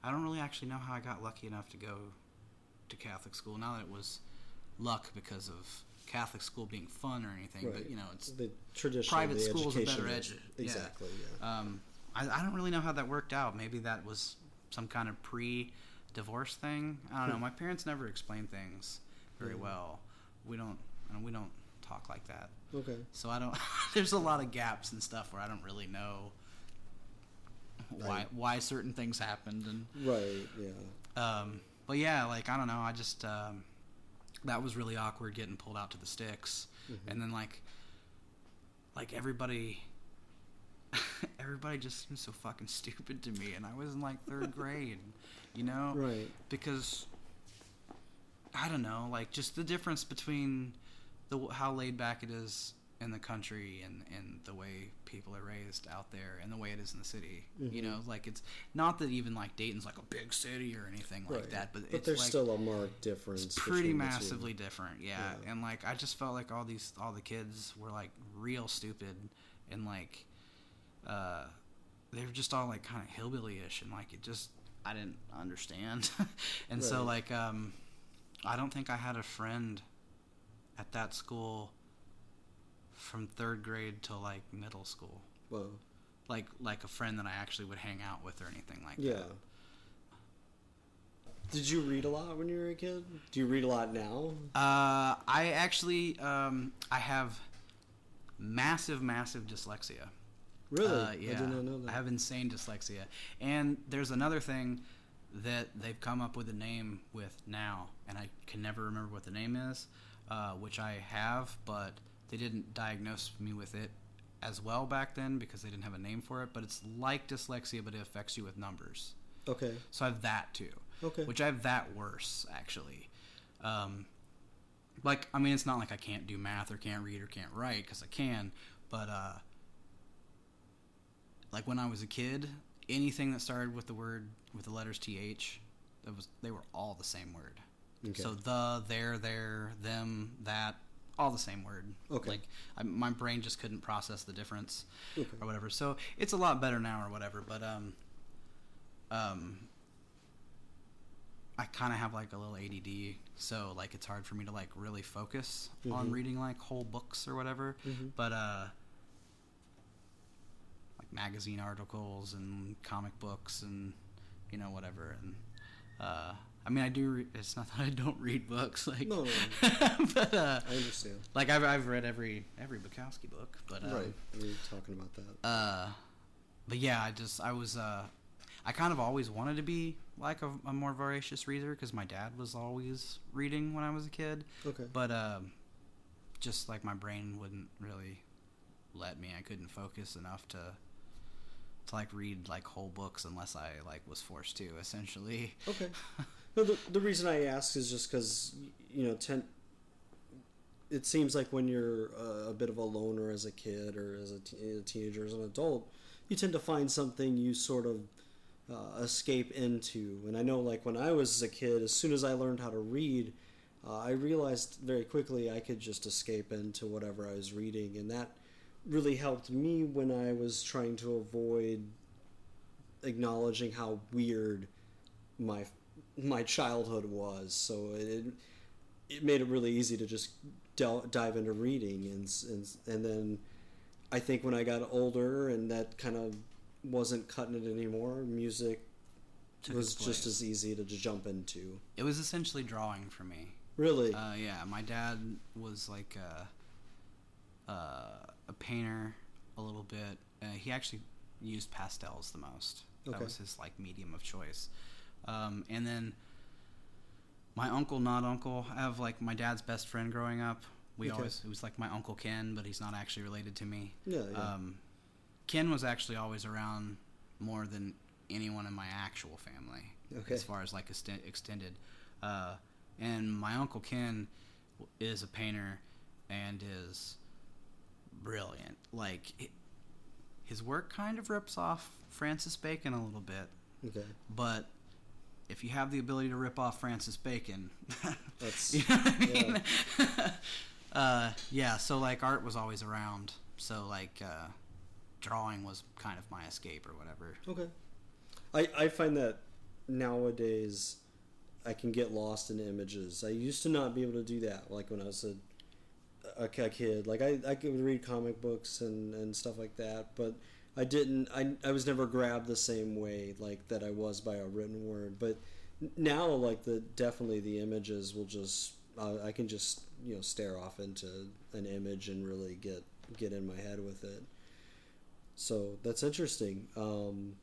I don't really actually know how I got lucky enough to go to Catholic school. Now that it was luck because of Catholic school being fun or anything,
Right.
but you know, it's
the tradition.
private
the
school's a
education
better edu- yeah.
Exactly. Yeah.
um, I, I don't really know how that worked out. Maybe that was some kind of pre-divorce thing. I don't know. My parents never explained things very
Mhm.
well. We don't. We don't talk like that.
Okay.
So I don't. there's a lot of gaps and stuff where I don't really know why
Right.
why certain things happened and
Right. Yeah.
um, but yeah, like I don't know. I just um, that was really awkward getting pulled out to the sticks,
Mm-hmm.
and then like like everybody everybody just seems so fucking stupid to me, and I was in like third grade, you know,
Right.
because I don't know, like just the difference between the how laid back it is in the country and and the way people are raised out there and the way it is in the city. You
Mhm.
know, like it's not that even like Dayton's like a big city or anything like
Right.
that, but,
But there's
like
still a marked difference.
it's pretty
between the two.
massively different, yeah.
Yeah.
And like I just felt like all these all the kids were like real stupid and like uh they were just all like kind of hillbilly-ish and like it just I didn't understand. and so like um I don't think I had a friend at that school from 3rd grade till like middle school.
Well,
Like like a friend that I actually would hang out with or anything like that.
yeah.
that.
Did you read a lot when you were a kid? Do you read a lot now?
Uh, I actually um, I have massive, massive dyslexia.
Really?
Uh, yeah,
I did not know that.
I have insane dyslexia. And there's another thing that they've come up with a name with now, and I can never remember what the name is, uh, which I have, but they didn't diagnose me with it as well back then because they didn't have a name for it. But it's like dyslexia, but it affects you with numbers.
Okay.
So I have that too
Okay.
which I have that worse actually. Um, like I mean, it's not like I can't do math or can't read or can't write because I can, but uh, like when I was a kid, anything that started with the word with the letters th, that was they were all the same word.
Okay.
So the, there, there, them, that, all the same word.
Okay.
Like I, my brain just couldn't process the difference
Okay.
or whatever. So it's a lot better now or whatever. But um, um, I kind of have like a little ADD, so like it's hard for me to like really focus on
Mhm.
reading like whole books or whatever.
Mhm.
But uh, magazine articles and comic books and you know whatever and uh. I mean, I do. Re- it's not that I don't read books, like,
No,
but uh,
I understand.
like I've I've read every every Bukowski book, but um,
right. We were talking about that.
uh, but yeah, I just I was uh, I kind of always wanted to be like a, a more voracious reader because my dad was always reading when I was a kid.
Okay.
But um, just like my brain wouldn't really let me. I couldn't focus enough to to like read like whole books unless I like was forced to. Essentially.
Okay. No, the, the reason I ask is just because you know, ten, it seems like when you're uh, a bit of a loner as a kid or as a, teenager, as an adult, you tend to find something you sort of uh, escape into. And I know, like when I was a kid, as soon as I learned how to read, uh, I realized very quickly I could just escape into whatever I was reading, and that really helped me when I was trying to avoid acknowledging how weird my my childhood was. So it it made it really easy to just del- dive into reading, and and and then I think when I got older and that kind of wasn't cutting it anymore, music was just as easy to just jump into.
It was essentially drawing for me.
Really,
Uh, yeah, my dad was like a, uh, a painter a little bit. Uh, he actually used pastels the most. That
Okay.
was his like medium of choice. Um, and then my uncle, not uncle, I have like my dad's best friend growing up. We
Okay.
always it was like my uncle Ken, but he's not actually related to me.
yeah, yeah.
Um, Ken was actually always around more than anyone in my actual family,
Okay.
as far as like ext- extended. Uh, and my uncle Ken is a painter and is brilliant. Like it, his work kind of rips off Francis Bacon a little bit,
okay,
but if you have the ability to rip off Francis Bacon,
That's-
you know what I mean? uh, yeah. So like art was always around. So like uh, drawing was kind of my escape or whatever.
okay. I I find that nowadays I can get lost in images. I used to not be able to do that. Like when I was a a, a kid, like I, I could read comic books and, and stuff like that, but I didn't. I, I was never grabbed the same way like that I was by a written word. But now, like the definitely the images will just I can just you know stare off into an image and really get get in my head with it. So that's interesting. Um,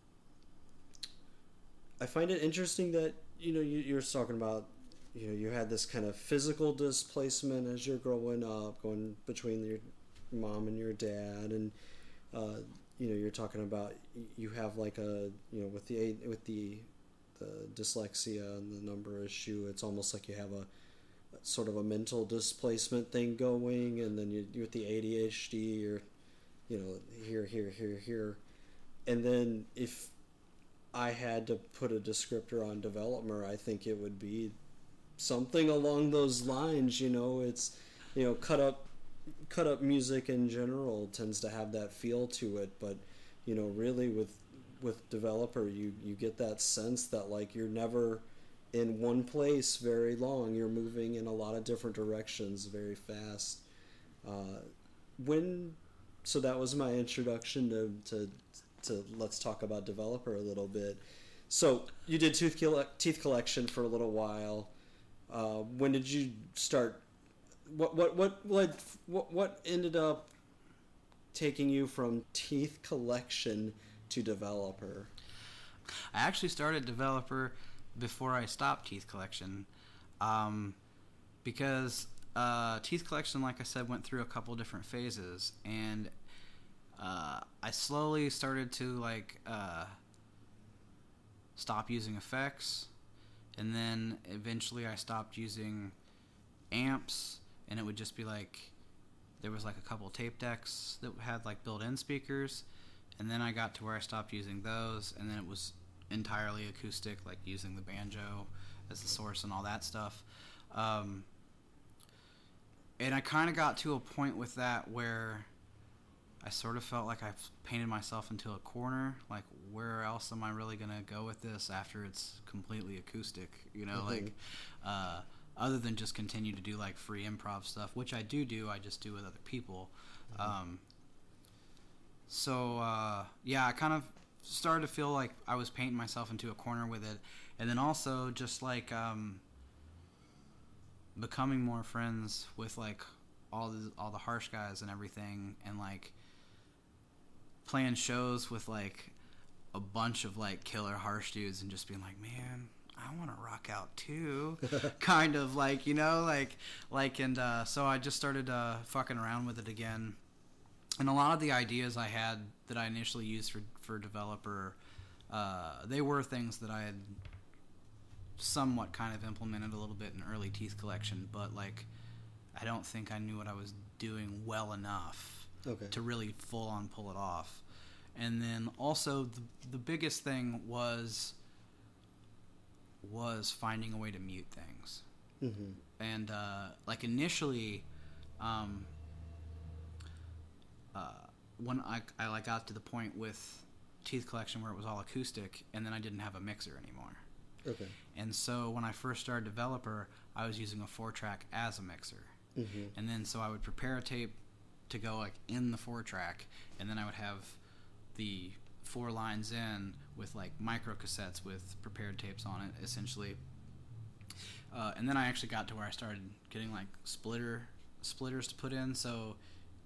I find it interesting that you know you, you're talking about you know you had this kind of physical displacement as you're growing up, going between your mom and your dad, and uh, you know, you're talking about you have like a you know with the with the the dyslexia and the number issue, it's almost like you have a sort of a mental displacement thing going, and then you with the ADHD, you're you know here here here here, and then if I had to put a descriptor on developer, I think it would be something along those lines. You know, it's you know cut up cut up music in general tends to have that feel to it, but you know, really with with developer, you you get that sense that like you're never in one place very long. You're moving in a lot of different directions very fast. Uh, when so that was my introduction to, to to let's talk about developer a little bit. So you did tooth teeth collection for a little while. Uh, when did you start? What what what led what what ended up taking you from teeth collection to developer?
I actually started developer before I stopped teeth collection, um, because uh, teeth collection, like I said, went through a couple different phases, and uh, I slowly started to like uh, stop using effects, and then eventually I stopped using amps, and it would just be like there was like a couple tape decks that had like built-in speakers, and then I got to where I stopped using those, and then it was entirely acoustic, like using the banjo as the source and all that stuff. Um, and I kind of got to a point with that where I sort of felt like I've painted myself into a corner. Like, where else am I really gonna go with this after it's completely acoustic? You know,
Mhm.
like uh, other than just continue to do like free improv stuff, which I do do. I just do with other people. Um, so uh, yeah, I kind of started to feel like I was painting myself into a corner with it, and then also just like um, becoming more friends with like all the all the harsh guys and everything, and like playing shows with like a bunch of like killer harsh dudes, and just being like, man. I want to rock out too, kind of like you know, like like, and uh, so I just started uh, fucking around with it again, and a lot of the ideas I had that I initially used for for developer, uh, they were things that I had somewhat kind of implemented a little bit in early teeth collection, but like I don't think I knew what I was doing well enough
Okay.
to really full on pull it off. And then also the, the biggest thing was was finding a way to mute things
Mm-hmm.
and uh, like initially, um, uh, when I, I like got to the point with teeth collection where it was all acoustic, and then I didn't have a mixer anymore.
Okay.
And so when I first started developer, I was using a four track as a mixer,
Mm-hmm.
and then so I would prepare a tape to go like in the four track, and then I would have the four lines in with like micro cassettes with prepared tapes on it, essentially. Uh, and then I actually got to where I started getting like splitter splitters to put in, so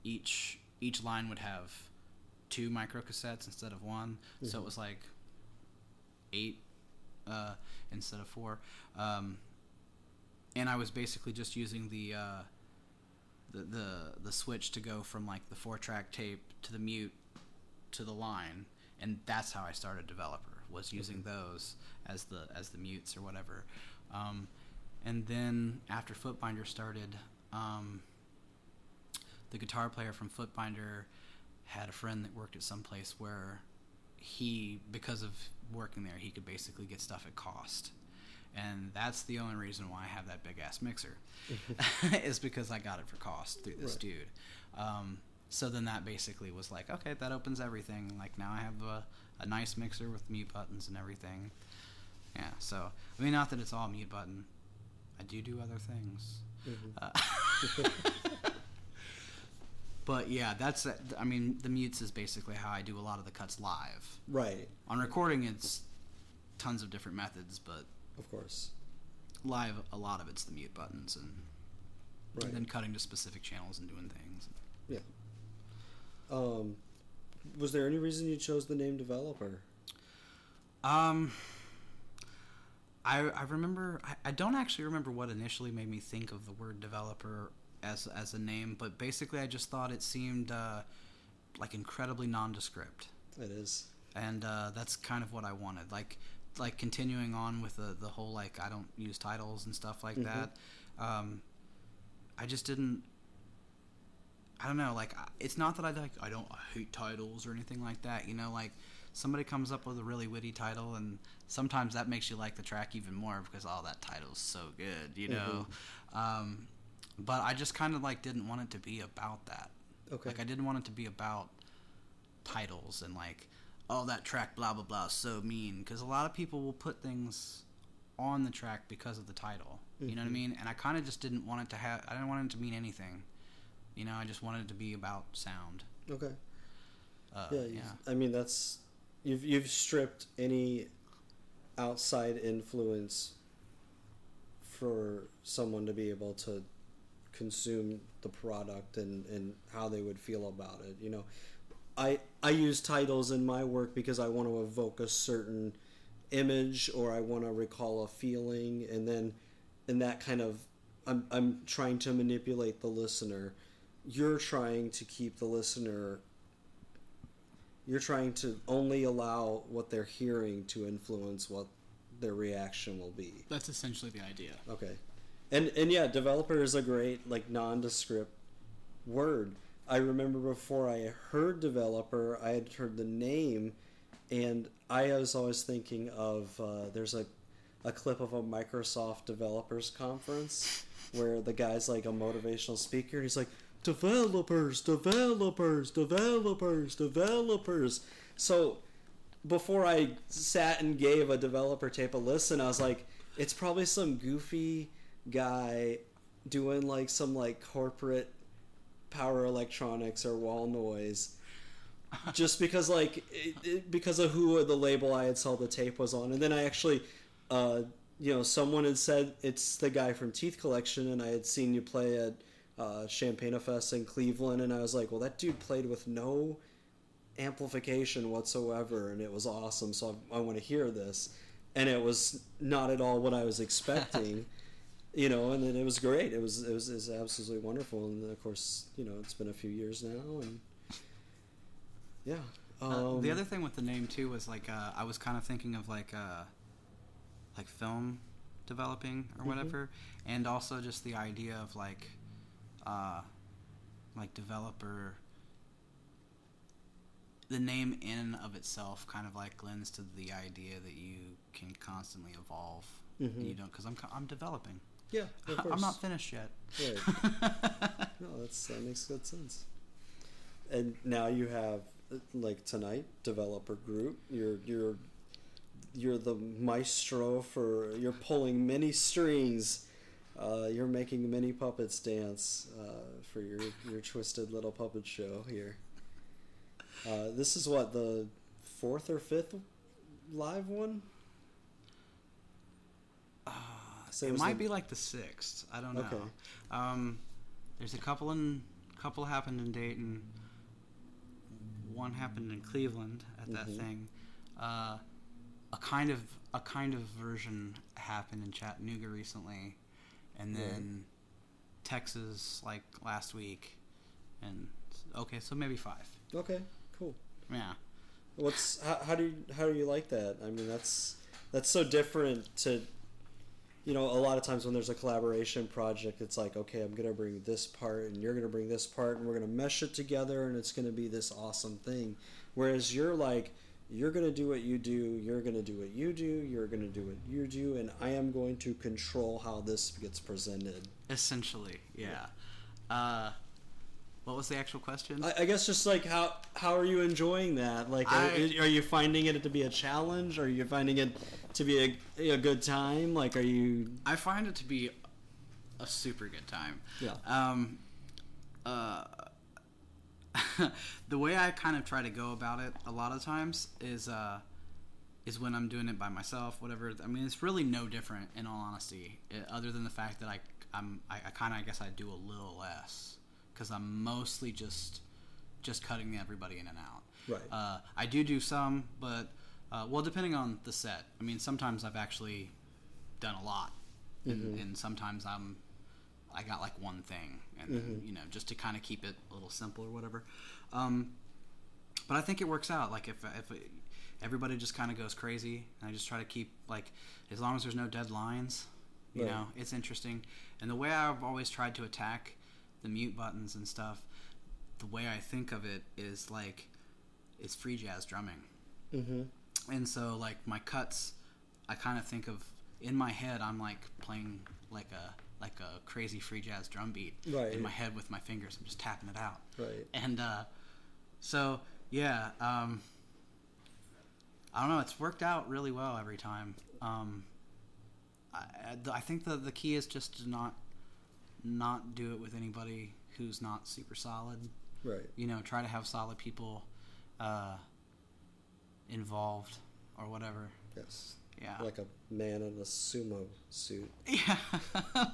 each each line would have two micro cassettes instead of one, so
Mhm.
it was like eight uh, instead of four. Um, and I was basically just using the, uh, the the the switch to go from like the four track tape to the mute to the line, and that's how I started developer was using those as the as the mutes or whatever. Um, and then after Footbinder started, um, the guitar player from Footbinder had a friend that worked at some place where he, because of working there, he could basically get stuff at cost. And that's the only reason why I have that big ass mixer, is because I got it for cost through this
Right.
dude. Um, so then that basically was like, okay, that opens everything. Like now I have a, a nice mixer with mute buttons and everything. Yeah. So I mean, not that it's all mute button. I do do other things.
Mm-hmm.
Uh, but yeah, that's I mean, the mutes is basically how I do a lot of the cuts live.
Right.
On recording, it's tons of different methods, but
Of course.
live, a lot of it's the mute buttons and,
Right.
and then cutting to specific channels and doing things.
Yeah. Um, was there any reason you chose the name developer?
Um, I I remember I, I don't actually remember what initially made me think of the word developer as as a name, but basically I just thought it seemed uh, like incredibly nondescript,
It is.
and uh, that's kind of what I wanted. Like like continuing on with the the whole like I don't use titles and stuff like
Mhm.
that. Um, I just didn't. I don't know. Like it's not that I like I don't hate titles or anything like that. You know, like somebody comes up with a really witty title, and sometimes that makes you like the track even more because oh that title's so good. You know. Um, but I just kind of like didn't want it to be about that.
Okay.
Like I didn't want it to be about titles and like, oh that track blah blah blah is so mean because a lot of people will put things on the track because of the title. You know what I
Mhm.
mean? And I kind of just didn't want it to have. I didn't want it to mean anything. You know, I just wanted it to be about sound.
Okay.
Uh,
yeah,
yeah.
I mean that's you've you've stripped any outside influence for someone to be able to consume the product and, and how they would feel about it. You know, I I use titles in my work because I want to evoke a certain image or I want to recall a feeling and then and that kind of I'm I'm trying to manipulate the listener. You're trying to keep the listener you're trying to only allow what they're hearing to influence what their reaction will be.
That's essentially the idea.
Okay. And and yeah, developer is a great like nondescript word. I remember before I heard developer, I had heard the name and I was always thinking of uh, there's a a clip of a Microsoft developers conference where the guy's like a motivational speaker and he's like developers, developers, developers, developers. So before I sat and gave a developer tape a listen, I was like, it's probably some goofy guy doing like some like corporate power electronics or wall noise. Just because like it, it, because of who the label I had saw the tape was on, and then I actually, uh, you know, someone had said it's the guy from Teeth Collection, and I had seen you play at uh, Champagne Fest in Cleveland, and I was like, well, that dude played with no amplification whatsoever, and it was awesome. So I, I want to hear this, and it was not at all what I was expecting, you know. And then it was great. It was it was, it was absolutely wonderful. And of course, you know, it's been a few years now, and yeah.
Uh, the
um,
other thing with the name too was like uh, I was kind of thinking of like uh, like film developing or
Mhm.
whatever, and also just the idea of like uh, like developer. The name in and of itself kind of like lends to the idea that you can constantly evolve.
Mhm.
you don't because I'm I'm developing.
yeah, of course.
I'm not finished yet.
Right. No, that's that makes good sense. And now you have like tonight developer group. You're you're you're the maestro for you're pulling many strings. Uh, you're making mini puppets dance uh, for your your twisted little puppet show here. Uh, this is what the fourth or fifth live one.
Uh,
So it
it might be like the sixth. I don't know.
Okay.
Um, there's a couple in couple happened in Dayton. One happened in Cleveland at that
Mhm.
thing. Uh, a kind of a kind of version happened in Chattanooga recently, and then Texas like last week, and okay, so maybe five.
Okay, cool.
Yeah.
What's how, how do you, how do you like that? I mean, that's that's so different to you know a lot of times when there's a collaboration project, it's like okay, I'm gonna bring this part and you're gonna bring this part and we're gonna mesh it together and it's gonna be this awesome thing. Whereas you're like you're gonna do what you do, you're gonna do what you do, you're gonna do what you do, and I am going to control how this gets presented.
Essentially, yeah. Uh, what was the actual question?
I, I guess just like how how are you enjoying that? Like, are,
I-
are you finding it to be a challenge? Are you finding it to be a, a good time? Like, are you?
I find it to be a super good time.
Yeah.
Um, uh, the way I kind of try to go about it a lot of times is uh, is when I'm doing it by myself, whatever. I mean, it's really no different in all honesty, eh, other than the fact that I I'm I, I kind of I guess I do a little less because I'm mostly just just cutting everybody in and out.
Right.
Uh, I do do some, but uh, well, depending on the set. I mean, sometimes I've actually done a lot, and,
Mhm.
and sometimes I'm I got like one thing, and
Mhm.
you know, just to kind of keep it a little simple or whatever. Um, but I think it works out. Like if if everybody just kind of goes crazy, and I just try to keep like as long as there's no deadlines, you
Right.
know, it's interesting. And the way I've always tried to attack the mute buttons and stuff, the way I think of it is like it's free jazz drumming
Mm-hmm.
and so like my cuts i kind of think of in my head i'm like playing like a like a crazy free jazz drum beat
Right.
in my head with my fingers i'm just tapping it out
Right.
and uh so yeah um i don't know it's worked out really well every time um i i, think the the key is just to not not do it with anybody who's not super solid
Right.
you know try to have solid people uh involved or whatever
Yes.
Yeah
Like a man in a sumo suit.
yeah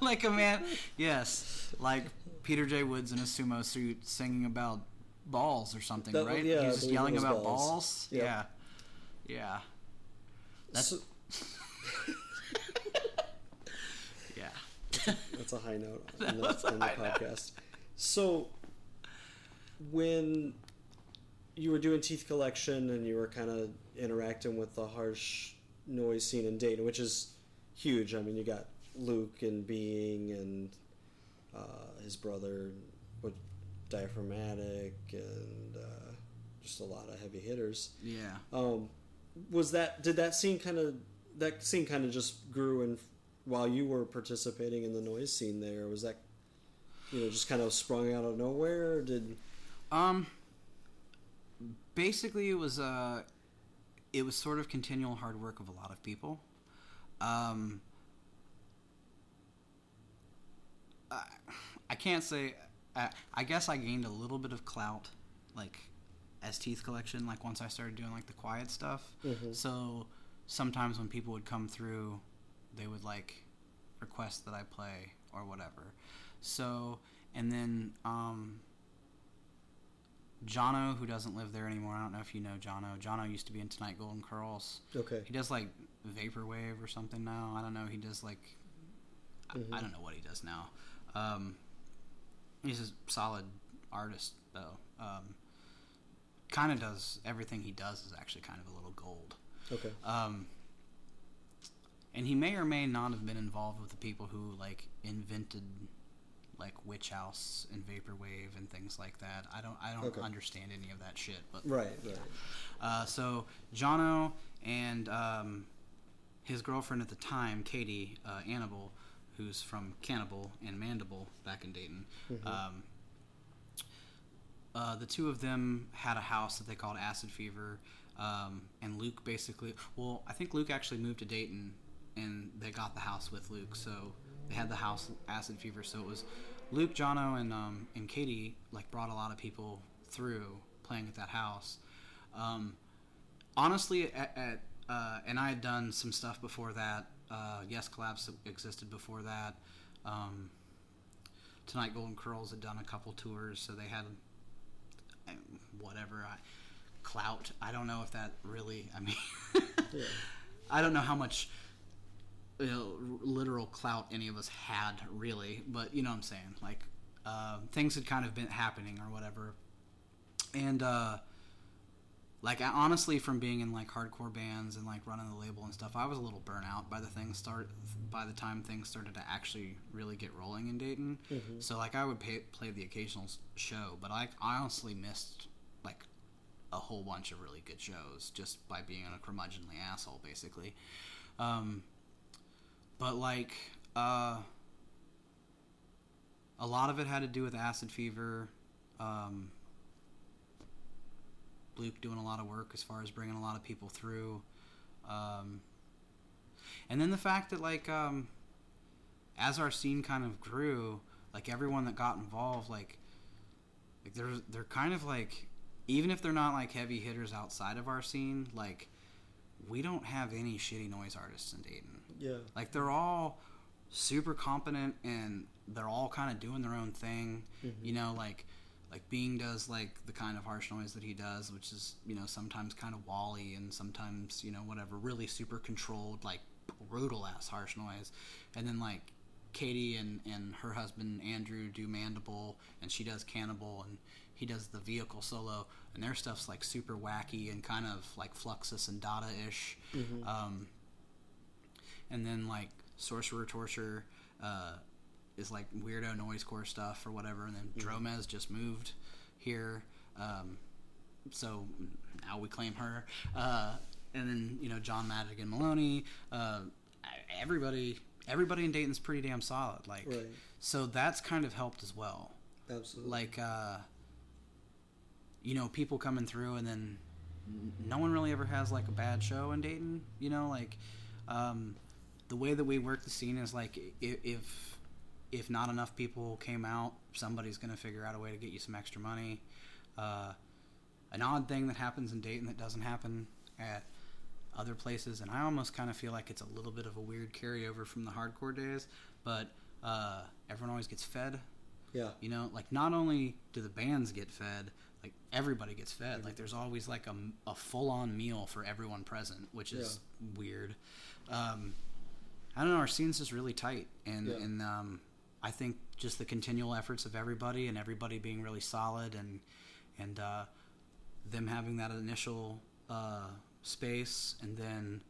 like a man yes like peter j woods in a sumo suit singing about balls or something
That-
right
yeah,
he's just yelling about
balls.
balls,
Yep.
yeah yeah That's-
So-
yeah
That's a high note in the, in the
high note.
podcast. So, when you were doing Teeth Collection and you were kind of interacting with the harsh noise scene in Dayton, which is huge. I mean, you got Luke and Being and uh, his brother, with Diaphragmatic, and uh, just a lot of heavy hitters.
yeah
Um, was that did that scene kind of that scene kind of just grew and while you were participating in the noise scene there was that you know just kind of sprung out of nowhere or did
Um, basically, it was uh, it was sort of continual hard work of a lot of people. Um, I, I can't say. I, I guess I gained a little bit of clout, like as Teeth Collection. Like once I started doing like the quiet stuff.
Mhm.
So sometimes when people would come through, they would like request that I play or whatever. So and then um, Jono, who doesn't live there anymore. I don't know if you know Jono. Jono used to be in Tonight Golden Curls.
okay
He does like vaporwave or something now. I don't know. He does like I- I,
Mhm.
don't know what he does now. Um, he's a solid artist though. Um, kind of does everything he does is actually kind of a little gold.
okay
Um, and he may or may not have been involved with the people who like invented like Witch House and Vaporwave and things like that. I don't I don't
Okay.
understand any of that shit, but
right right
uh, so Jono and um, his girlfriend at the time, Katie uh, Annabelle, who's from Cannibal and Mandible back in Dayton.
Mhm.
Um, uh, the two of them had a house that they called Acid Fever, um, and Luke basically. Well, I think Luke actually moved to Dayton, and they got the house with Luke, so they had the house Acid Fever. So it was Luke, Jono, and um, and Katie like brought a lot of people through playing at that house. Um, honestly, at, at uh, and I had done some stuff before that. Uh, yes, Collapse existed before that. Um, Tonight Golden Curls had done a couple tours, so they had um, whatever I, clout. I don't know if that really. I mean,
yeah
I don't know how much you know, literal clout any of us had really, but you know what I'm saying. Like uh, things had kind of been happening or whatever, and uh, like I, honestly, from being in like hardcore bands and like running the label and stuff, I was a little burnt out by the things start by the time things started to actually really get rolling in Dayton.
Mhm.
So like I would pay, play the occasional show, but I, I honestly missed like a whole bunch of really good shows just by being a curmudgeonly asshole, basically. Um, but like, uh, a lot of it had to do with acid fever. Um, Luke doing a lot of work as far as bringing a lot of people through. Um, and then the fact that like, um, as our scene kind of grew, like everyone that got involved, like, like they're they're kind of like, even if they're not like heavy hitters outside of our scene, like, we don't have any shitty noise artists in Dayton.
Yeah
Like they're all super competent and they're all kind of doing their own thing.
Mhm.
You know, like like Being does like the kind of harsh noise that he does, which is you know sometimes kind of wally and sometimes you know whatever really super controlled like brutal ass harsh noise, and then like Katie and, and her husband Andrew do Mandible, and she does Cannibal, and he does the vehicle solo, and their stuff's like super wacky and kind of like Fluxus and Dada ish. Um, and then like Sorcerer Torture uh, is like weirdo noisecore stuff or whatever, and then Dromez just moved here. Um, so now we claim her. Uh, and then you know John Madigan Maloney. Uh, everybody, everybody in Dayton's pretty damn solid. Like,
Right.
so that's kind of helped as well.
Absolutely.
Like, uh, you know, people coming through, and then no one really ever has like a bad show in Dayton. You know, like um, the way that we work the scene is like if if not enough people came out, somebody's gonna figure out a way to get you some extra money. Uh, an odd thing that happens in Dayton that doesn't happen at other places, and I almost kind of feel like it's a little bit of a weird carryover from the hardcore days, but uh, everyone always gets fed.
yeah.
You know, like not only do the bands get fed, like everybody gets fed. Like there's always like a, a full on meal for everyone present, which is weird. Um, I don't know. Our scene's just really tight, and
Yeah.
and um, I think just the continual efforts of everybody and everybody being really solid and and uh, them having that initial uh, space, and then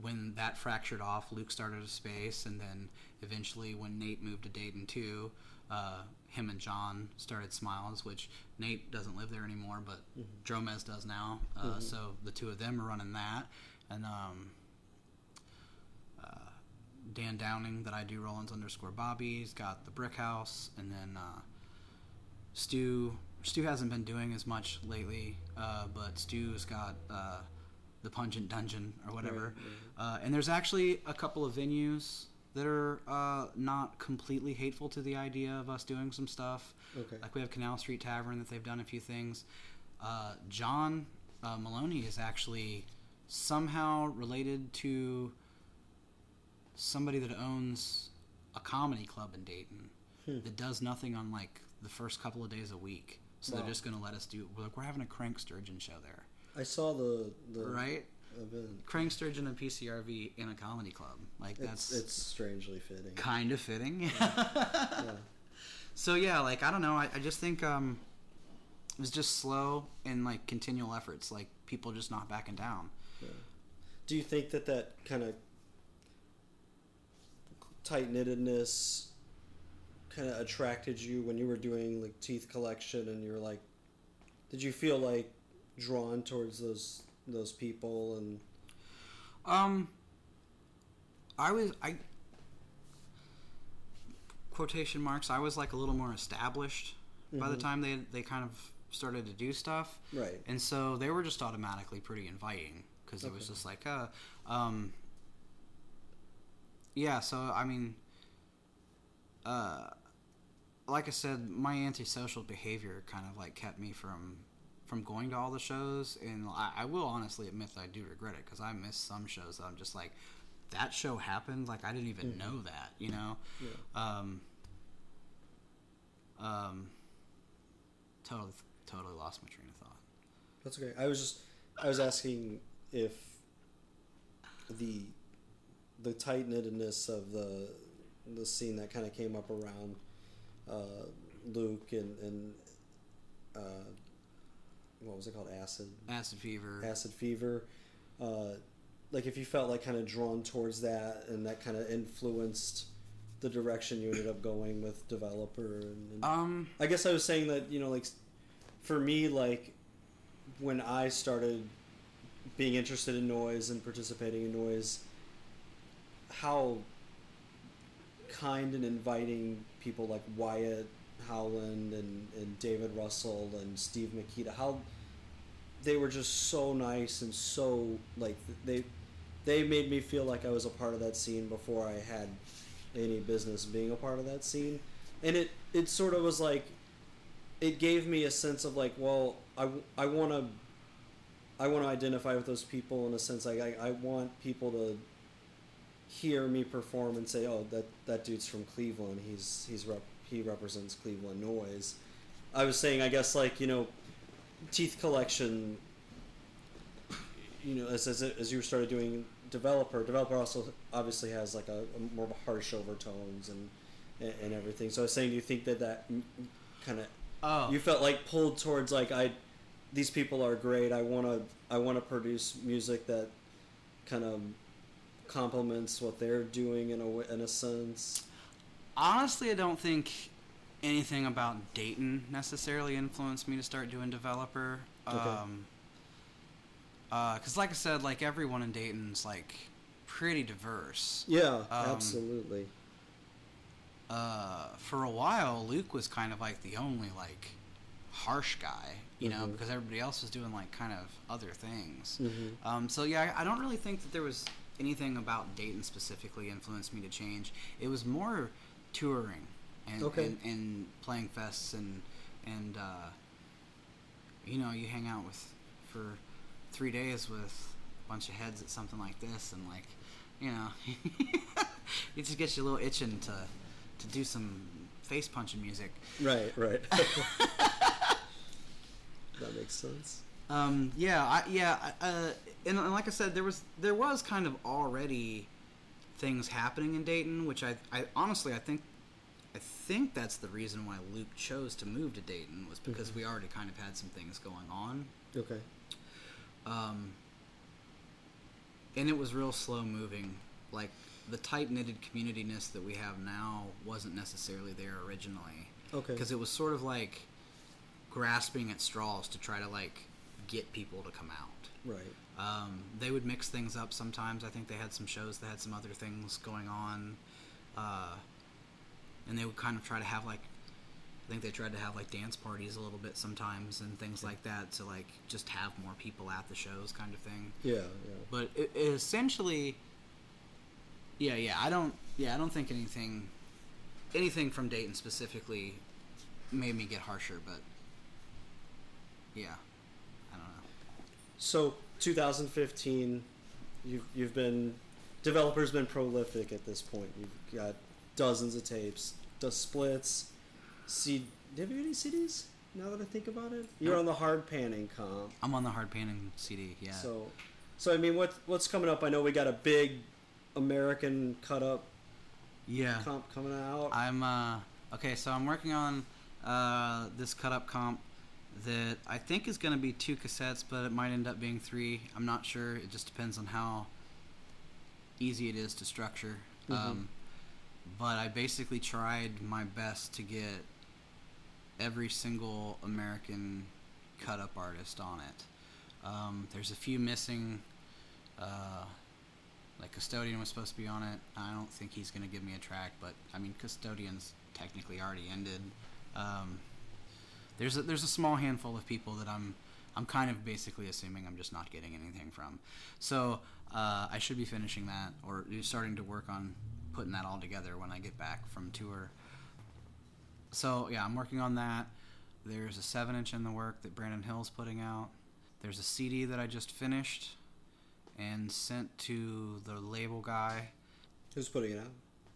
when that fractured off, Luke started a space, and then eventually when Nate moved to Dayton too, uh, him and John started Smiles, which Nate doesn't live there anymore, but Dromez does now. Uh, So the two of them are running that, and um, Dan Downing that I do Rollins underscore Bobby's got the Brick House, and then uh, Stu. Stu hasn't been doing as much lately, uh, but Stu's got uh, the Pungent Dungeon or whatever. Uh, and there's actually a couple of venues that are uh, not completely hateful to the idea of us doing some stuff.
Okay.
Like we have Canal Street Tavern that they've done a few things. Uh, John uh, Maloney is actually somehow related to somebody that owns a comedy club in Dayton that does nothing on like the first couple of days a week. So
Wow.
they're just going to let us do. We're like, we're having a crank sturgeon show there,
I saw the the
right?
event.
Crank sturgeon and PCRV in a comedy club. Like that's
It's it's strangely fitting.
kind of fitting.
yeah.
so yeah, like I don't know. I, I just think um, it was just slow and like continual efforts. Like people just not backing down.
Do you think that that kind of tight knittedness kind of attracted you when you were doing like teeth collection and you were like, did you feel like drawn towards those those people and
Um, I was I quotation marks. I was like a little more established by the
Mhm.
time they they kind of started to do stuff,
right?
and so they were just automatically pretty inviting because it was just like, uh, um, yeah. So I mean, uh, like I said, my antisocial behavior kind of like kept me from from going to all the shows, and I, I will honestly admit that I do regret it because I missed some shows that I'm just like, that show happened, like I didn't even know that, you know.
Yeah.
Um, um, totally, totally lost my train of thought.
That's okay. I was just I was asking if the the tight knittedness of the the scene that kind of came up around uh, Luke and and uh, what was it called? Acid?
Acid Fever.
acid fever. Uh, like if you felt like kind of drawn towards that and that kind of influenced the direction you ended up going with developer and, and
Um,
I guess I was saying that you know, like, for me, like, when I started being interested in noise and participating in noise, how kind and inviting people like Wyatt Howland and, and David Russell and Steve Makita, how they were just so nice and so like they they made me feel like I was a part of that scene before I had any business being a part of that scene, and it it sort of was like it gave me a sense of like, well, I, I want to I want to identify with those people in a sense. Like I, I want people to hear me perform and say, oh, that that dude's from Cleveland. He's he's rep, he represents Cleveland noise. I was saying, I guess like you know, teeth collection. You know, as as, as you started doing developer. Developer also obviously has like a, a more of a harsh overtones and, and and everything. So I was saying, do you think that that kind of
Oh,
you felt like pulled towards like I, these people are great. I want to I want to produce music that kind of complements what they're doing in a in a sense.
honestly, I don't think anything about Dayton necessarily influenced me to start doing developer.
Okay.
Um, because, like I said, like everyone in Dayton's like pretty diverse.
Yeah,
Um,
absolutely.
uh, for a while, Luke was kind of like the only like harsh guy, you know,
Mhm.
because everybody else was doing like kind of other things.
Mhm.
Um, so yeah, I I don't really think that there was anything about Dayton specifically influenced me to change. It was more touring and
Okay.
and, and playing fests and and uh, you know you hang out with for three days with a bunch of heads at something like this and like you know it just gets you a little itching to to do some face punching music.
Right, right. that makes sense.
Um, yeah, I, yeah, uh, and, and like I said, there was there was kind of already things happening in Dayton, which I, I honestly I think I think that's the reason why Luke chose to move to Dayton was because we already kind of had some things going on,
Okay.
um, and it was real slow moving. Like the tight knitted communityness that we have now wasn't necessarily there originally
Okay.
because it was sort of like grasping at straws to try to like get people to come out.
right.
Um, they would mix things up sometimes. I think they had some shows that had some other things going on, uh, and they would kind of try to have like, I think they tried to have like dance parties a little bit sometimes and things like that to like just have more people at the shows, kind of thing.
Yeah, yeah.
But it, it essentially, yeah, yeah. I don't, yeah, I don't think anything, anything from Dayton specifically, made me get harsher. But yeah, I don't know.
So 2015, you've you've been developers been prolific at this point. You've got dozens of tapes, the splits. C. Do you have any CDs? Now that I think about it, you're on the hard panning comp.
I'm on the hard painting CD. Yeah.
So, so I mean, what what's coming up? I know we got a big American cut up
yeah.
comp coming out.
I'm uh okay, so I'm working on uh this cut up comp that I think is going to be two cassettes, but it might end up being three. I'm not sure. It just depends on how easy it is to structure.
Mhm.
Um, but I basically tried my best to get every single American cut up artist on it. Um, there's a few missing. Uh, like Custodian was supposed to be on it. I don't think he's going to give me a track, but I mean Custodian's technically already ended. Um, there's a, there's a small handful of people that I'm I'm kind of basically assuming I'm just not getting anything from. So uh, I should be finishing that or starting to work on putting that all together when I get back from tour. So yeah, I'm working on that. There's a seven inch in the work that Brandon Hill's putting out. There's a CD that I just finished and sent to the label guy.
Who's putting it out?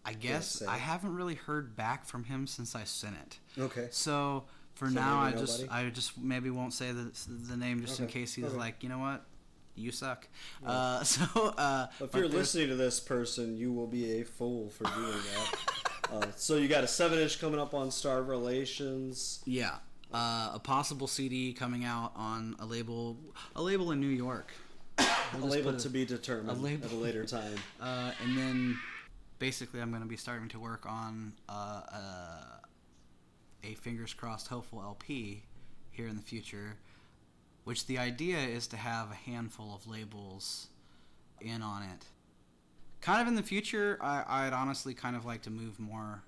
I guess. I haven't really heard back from him since I sent it.
Okay.
So for
So
now, I just? I just maybe won't say the the name just in case he's
okay.
like, you know what, you suck. Uh, so uh,
If you're listening to this person, you will be a fool for doing that. uh, so you got a seven inch coming up on Star Relations.
yeah, uh, a possible CD coming out on a label a label in New York. We'll
a label to be determined
a label.
at a later time.
Uh, and then basically, I'm going to be starting to work on uh, uh, a fingers crossed hopeful LP here in the future, which the idea is to have a handful of labels in on it. Kind of in the future, I, I'd honestly kind of like to move more.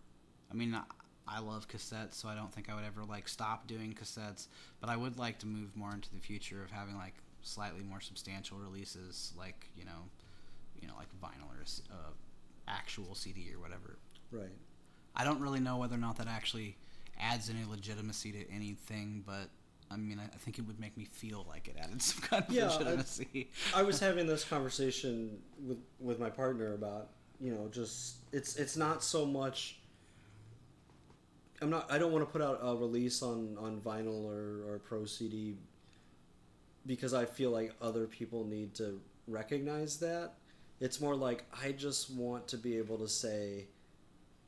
I mean, I, I love cassettes, so I don't think I would ever like stop doing cassettes. But I would like to move more into the future of having like slightly more substantial releases, like you know, you know, like vinyl or uh, actual CD or whatever.
Right.
I don't really know whether or not that actually adds any legitimacy to anything, but I mean, I, I think it would make me feel like it added some kind of
Yeah, I-
legitimacy.
I was having this conversation with with my partner about you know just it's it's not so much. I'm not. I don't want to put out a release on on vinyl or or pro CD because I feel like other people need to recognize that It's more like I just want to be able to say,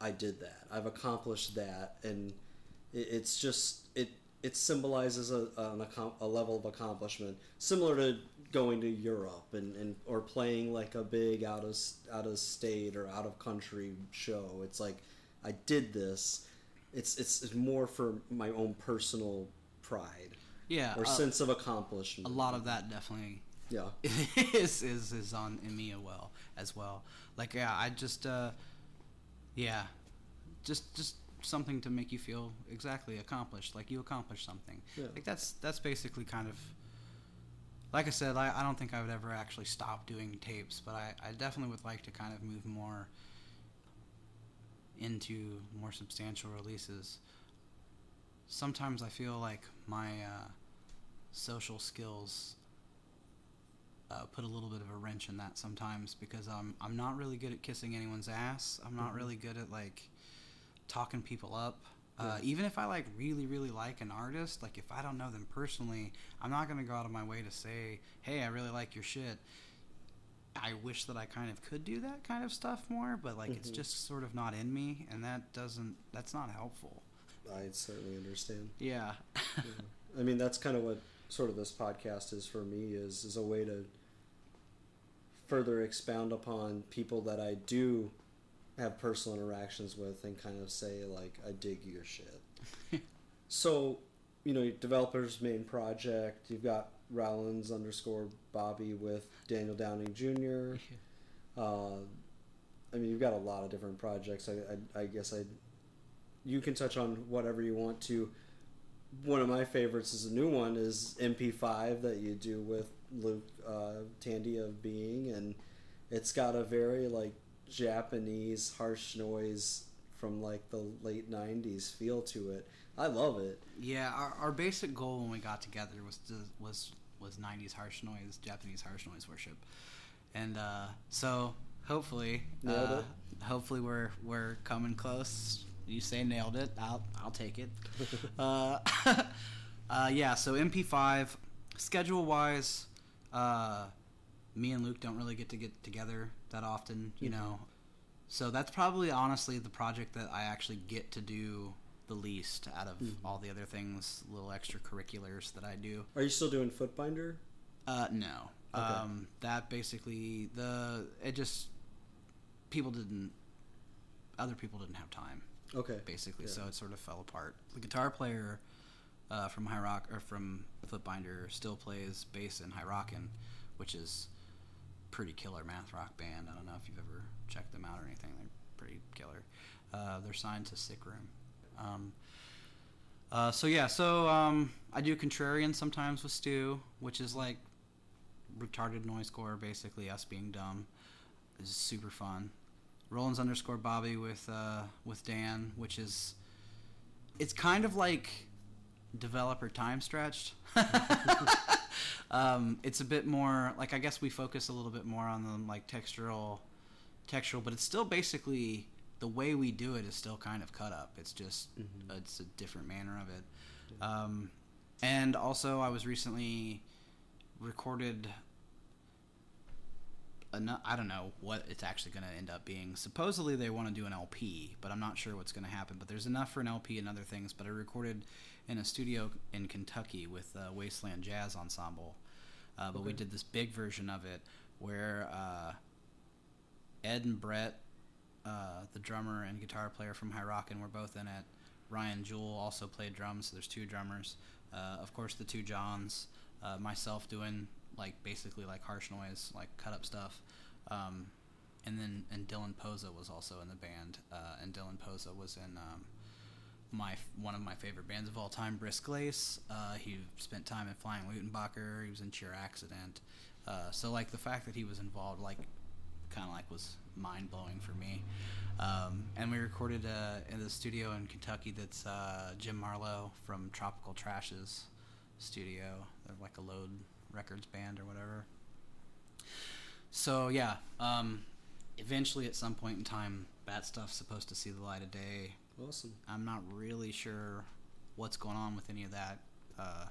I did that. I've accomplished that, and it, it's just it. It symbolizes a, an, a level of accomplishment similar to going to Europe and, and or playing like a big out of out of state or out of country show. It's like I did this. It's it's, it's more for my own personal pride
Yeah,
or
uh,
sense of accomplishment.
a lot of that definitely
Yeah.
is is is on in me as well as well. Like yeah, I just uh, yeah, just just something to make you feel exactly accomplished, like you accomplished something.
Yeah.
Like that's that's basically kind of. Like I said, I, I don't think I would ever actually stop doing tapes, but I, I definitely would like to kind of move more into more substantial releases. Sometimes I feel like my uh, social skills uh, put a little bit of a wrench in that sometimes because I'm I'm not really good at kissing anyone's ass. I'm not
Mhm.
really good at like talking people up. Uh,
Yeah.
even if I like really really like an artist, like if I don't know them personally, I'm not gonna go out of my way to say, "Hey, I really like your shit." I wish that I kind of could do that kind of stuff more, but like it's
Mhm.
just sort of not in me, and that doesn't that's not helpful.
I certainly understand.
Yeah.
Yeah. I mean, that's kind of what sort of this podcast is for me is is a way to further expound upon people that I do have personal interactions with and kind of say like I dig your shit. so, you know, developers main project, you've got Rollins underscore Bobby with Daniel Downing Jr. Uh, I mean, you've got a lot of different projects. I, I, I guess I, you can touch on whatever you want to. One of my favorites is a new one is MP5 that you do with Luke uh, Tandy of Being, and it's got a very like Japanese harsh noise from like the late '90s feel to it. I love it.
Yeah, our, our basic goal when we got together was to, was was '90s harsh noise, Japanese harsh noise worship, and uh, so hopefully, uh, hopefully we're we're coming close. You say nailed it, I'll I'll take it. uh, uh, yeah, so MP5 schedule wise, uh, me and Luke don't really get to get together that often, you
Mhm.
know. So that's probably honestly the project that I actually get to do the least out of
Mhm.
all the other things, little extracurriculars that I do.
Are you still doing Footbinder?
Uh, no.
Okay.
Um, that basically the it just people didn't other people didn't have time
Okay.
basically,
Yeah.
so it sort of fell apart. The guitar player uh, from High Rock or from Footbinder still plays bass in High Rockin', which is pretty killer math rock band. I don't know if you've ever checked them out or anything. They're pretty killer. Uh, they're signed to Sick Room. Um, uh, so yeah, so um, I do Contrarian sometimes with Stu, which is like retarded noisecore, basically us being dumb. It's super fun. Rollins underscore Bobby with uh, with Dan, which is it's kind of like developer time stretched. um, it's a bit more like I guess we focus a little bit more on the like textural, textural, but it's still basically the way we do it is still kind of cut up. It's just
Mhm.
it's a different manner of it. Um, and also, I was recently recorded. I don't know what it's actually going to end up being. Supposedly, they want to do an LP, but I'm not sure what's going to happen. But there's enough for an LP and other things. But I recorded in a studio in Kentucky with uh, Wasteland Jazz Ensemble. Uh, but we did this big version of it where uh, Ed and Brett, uh, the drummer and guitar player from High Rockin', were both in it. Ryan Jewell also played drums, so there's two drummers. Uh, of course, the two Johns, uh, myself doing like basically like harsh noise, like cut up stuff, um, and then and Dylan Posa was also in the band, uh, and Dylan Posa was in um, my one of my favorite bands of all time, Brise-Glace. Uh, he spent time in Flying Luttenbacher. He was in Cheer Accident. Uh, so like the fact that he was involved, like kind of like was mind blowing for me. Um, and we recorded uh, in the studio in Kentucky. That's uh, Jim Marlowe from Tropical Trash's studio. They're like a Load Records band or whatever. So yeah, um, eventually at some point in time, that stuff's supposed to see the light of day.
Awesome.
I'm not really sure what's going on with any of that. Uh,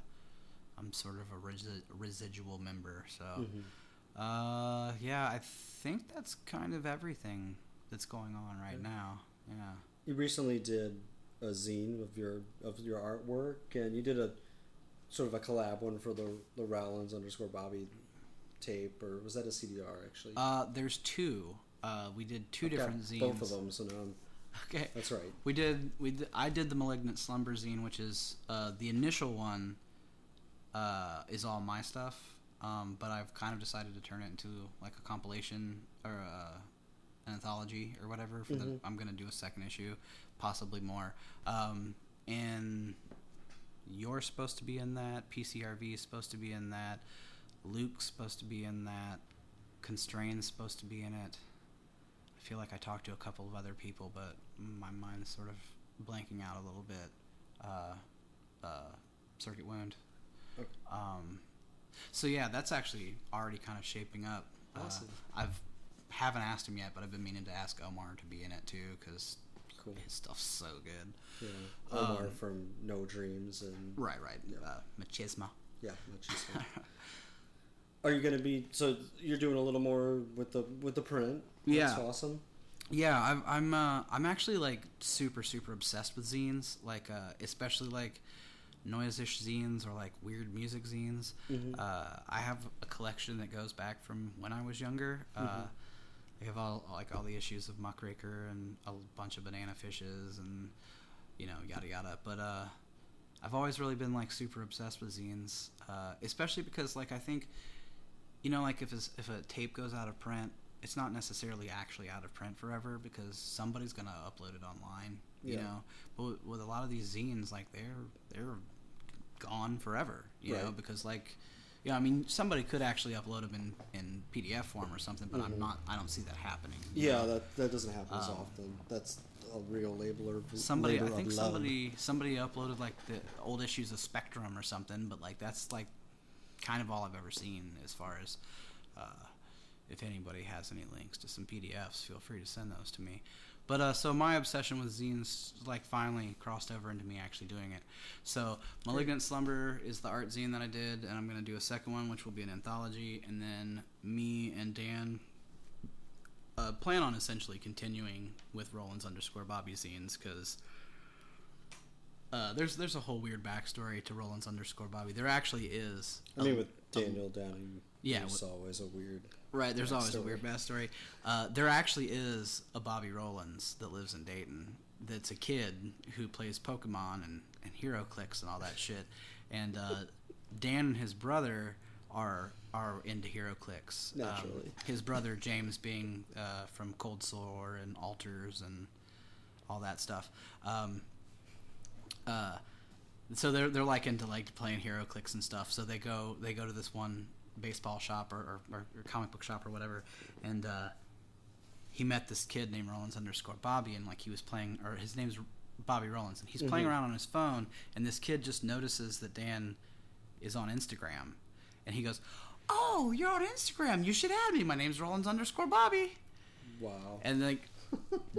I'm sort of a resi- residual member, so
Mhm.
Uh, yeah, I think that's kind of everything that's going on right
Yeah.
now. Yeah.
You recently did a zine of your of your artwork, and you did a sort of a collab one for the the Rollins underscore Bobby tape, or was that a CDR actually?
Uh, there's two. Uh, we did 2
I've
different zines.
Both of them. So now I'm,
Okay.
that's right.
We did. We did, I did the malignant slumber zine, which is uh, the initial one. Uh, is all my stuff, um, but I've kind of decided to turn it into like a compilation or uh, an anthology or whatever. For the,
Mhm.
I'm gonna do a second issue, possibly more. Um, and you're supposed to be in that. PCRV is supposed to be in that. Luke's supposed to be in that. Constrain's supposed to be in it. I feel like I talked to a couple of other people, but my mind is sort of blanking out a little bit. Uh, uh, circuit wound.
Okay.
Um, so yeah, that's actually already kind of shaping up.
Awesome.
Uh, I've haven't asked him yet, but I've been meaning to ask Omar to be in it too because
Cool.
his stuff's so good.
Yeah. Omar
Um,
from No Dreams and
Right, right.
Yeah.
Uh, machismo.
yeah, Machismo. Are you gonna be so you're doing a little more with the with the print? That's
Yeah.
awesome.
Yeah, I'm I'm uh, I'm actually like super super obsessed with zines, like uh, especially like noise-ish zines or like weird music zines.
Mhm.
Uh, I have a collection that goes back from when I was younger. Uh,
Mhm.
I have all like all the issues of Muckraker and a bunch of Banana Fishes and you know yada yada. But uh, I've always really been like super obsessed with zines, uh, especially because like I think you know like if a, if a tape goes out of print it's not necessarily actually out of print forever because somebody's gonna upload it online you
Yeah.
know but with, a lot of these zines like they're they're gone forever you know because like yeah i mean somebody could actually upload them in in pdf form or something but
Mhm.
i'm not i don't see that happening
Yeah,
know?
that that doesn't happen as
Um,
often. That's a real labeler.
somebody i think
of love.
somebody somebody uploaded like the old issues of spectrum or something but like that's like kind of all i've ever seen as far as uh, if anybody has any links to some pdfs feel free to send those to me but uh, so my obsession with zines like finally crossed over into me actually doing it so malignant slumber is the art zine that i did and i'm going to do a second one which will be an anthology and then me and dan uh, plan on essentially continuing with Rollins underscore Bobby zines because uh, there's there's a whole weird backstory to Rollins underscore Bobby. There actually is.
I mean,
a-
with
a-
Daniel Downing,
Yeah, with-
always a weird.
Right. There's always a
backstory.
weird backstory. Uh, there actually is a Bobby Rollins that lives in Dayton. That's a kid who plays Pokemon and and HeroClix and all that shit. And uh, Dan and his brother are are into HeroClix. Um,
Naturally.
his brother James being uh, from Cold Sore and Alters and all that stuff. Um, uh, so they're they're like into like playing HeroClix and stuff. So they go they go to this one baseball shop or, or, or, comic book shop or whatever, and uh, he met this kid named Rollins underscore Bobby, and like he was playing or his name's Bobby Rollins, and he's playing
Mhm.
around on his phone, and this kid just notices that Dan is on Instagram, and he goes, "Oh, you're on Instagram. You should add me. My name's Rollins underscore Bobby."
Wow.
And like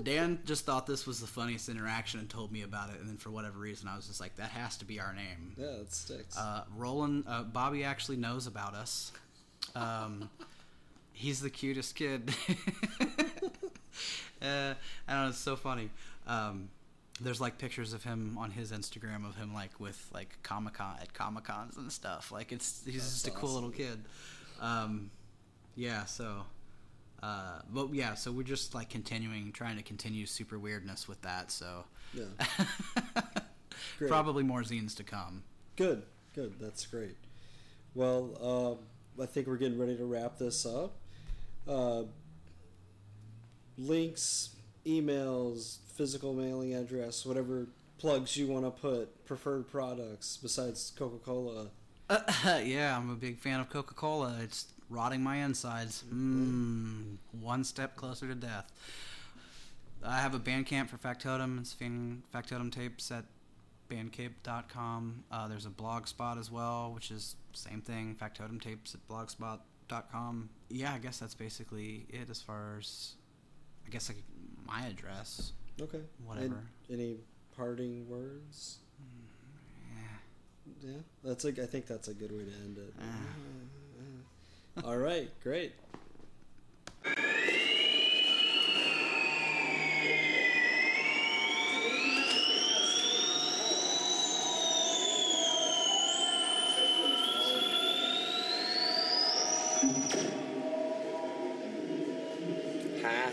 Dan just thought this was the funniest interaction and told me about it, and then for whatever reason, I was just like, "That has to be our name."
yeah, it sticks.
Uh, Roland, uh, Bobby actually knows about us. Um, he's the cutest kid. uh, I don't know. It's so funny. Um, there's like pictures of him on his Instagram of him like with like Comic Con at Comic Cons and stuff. Like it's he's
That's
just a cool little kid. Um, yeah. So. Uh, but yeah, so we're just like continuing, trying to continue super weirdness with that. So
yeah.
Probably more zines to come.
Good. Good. That's great. Well, uh, I think we're getting ready to wrap this up. Uh, links, emails, physical mailing address, whatever plugs you want to put, preferred products besides Coca Cola.
yeah, I'm a big fan of Coca Cola. It's rotting my insides. Mmm, one step closer to death. I have a Bandcamp for Factotum. It's Factotum tapes at bandcamp.com. Uh, there's a blog spot as well, which is same thing, Factotum tapes at blogspot.com. Yeah, I guess that's basically it as far as, I guess, like my address.
Okay.
Whatever.
And any parting words?
Yeah.
Yeah, that's like I think that's a good way to end it.
Uh.
All right, great.
Hi.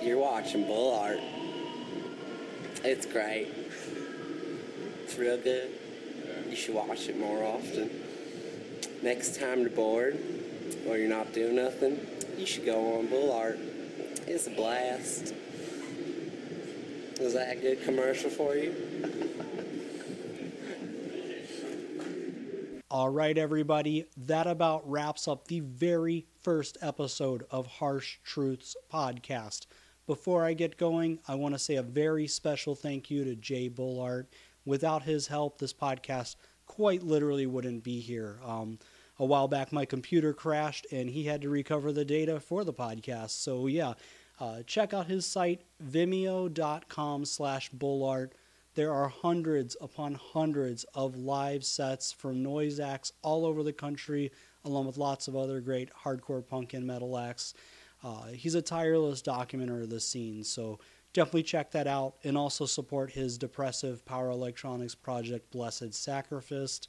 You're watching Bull Art. It's great. It's real good. You should watch it more often. Next time you're bored or you're not doing nothing, you should go on Bull Art. It's a blast. Was that a good commercial for you?
All right, everybody, that about wraps up the very first episode of Harsh Truths podcast. Before I get going, I want to say a very special thank you to Jay Bullard. Without his help, this podcast quite literally wouldn't be here. Um, a while back, my computer crashed and he had to recover the data for the podcast. So, yeah, uh, check out his site, vimeo.com slash bullart. There are hundreds upon hundreds of live sets from noise acts all over the country, along with lots of other great hardcore punk and metal acts. Uh, he's a tireless documenter of the scene, so definitely check that out and also support his depressive power electronics project, Blessed Sacrifice.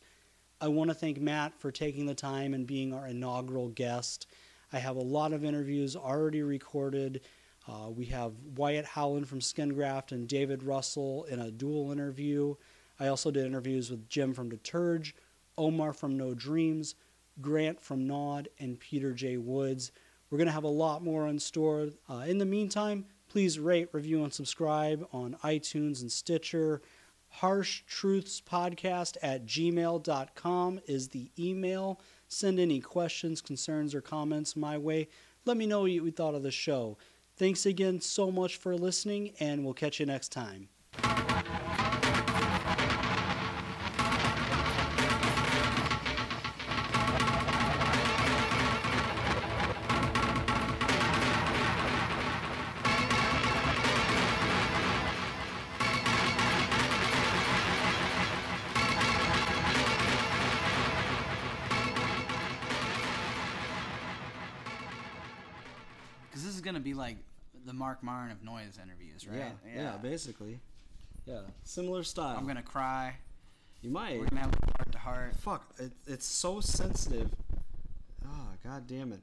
I want to thank Matt for taking the time and being our inaugural guest. I have a lot of interviews already recorded. Uh, we have Wyatt Howland from Skingraft and David Russell in a dual interview. I also did interviews with Jim from Deterge, Omar from No Dreams, Grant from Nod, and Peter J. Woods. We're going to have a lot more in store. Uh, in the meantime, please rate, review, and subscribe on iTunes and Stitcher. Harsh Truths Podcast at gmail.com is the email. Send any questions, concerns, or comments my way. Let me know what you thought of the show. Thanks again so much for listening, and we'll catch you next time.
Marc Maron of noise interviews, right?
Yeah, yeah, basically. Yeah, similar style.
I'm gonna cry.
you might.
We're gonna have a heart to heart.
Fuck, it, it's so sensitive. Ah, oh, god damn it.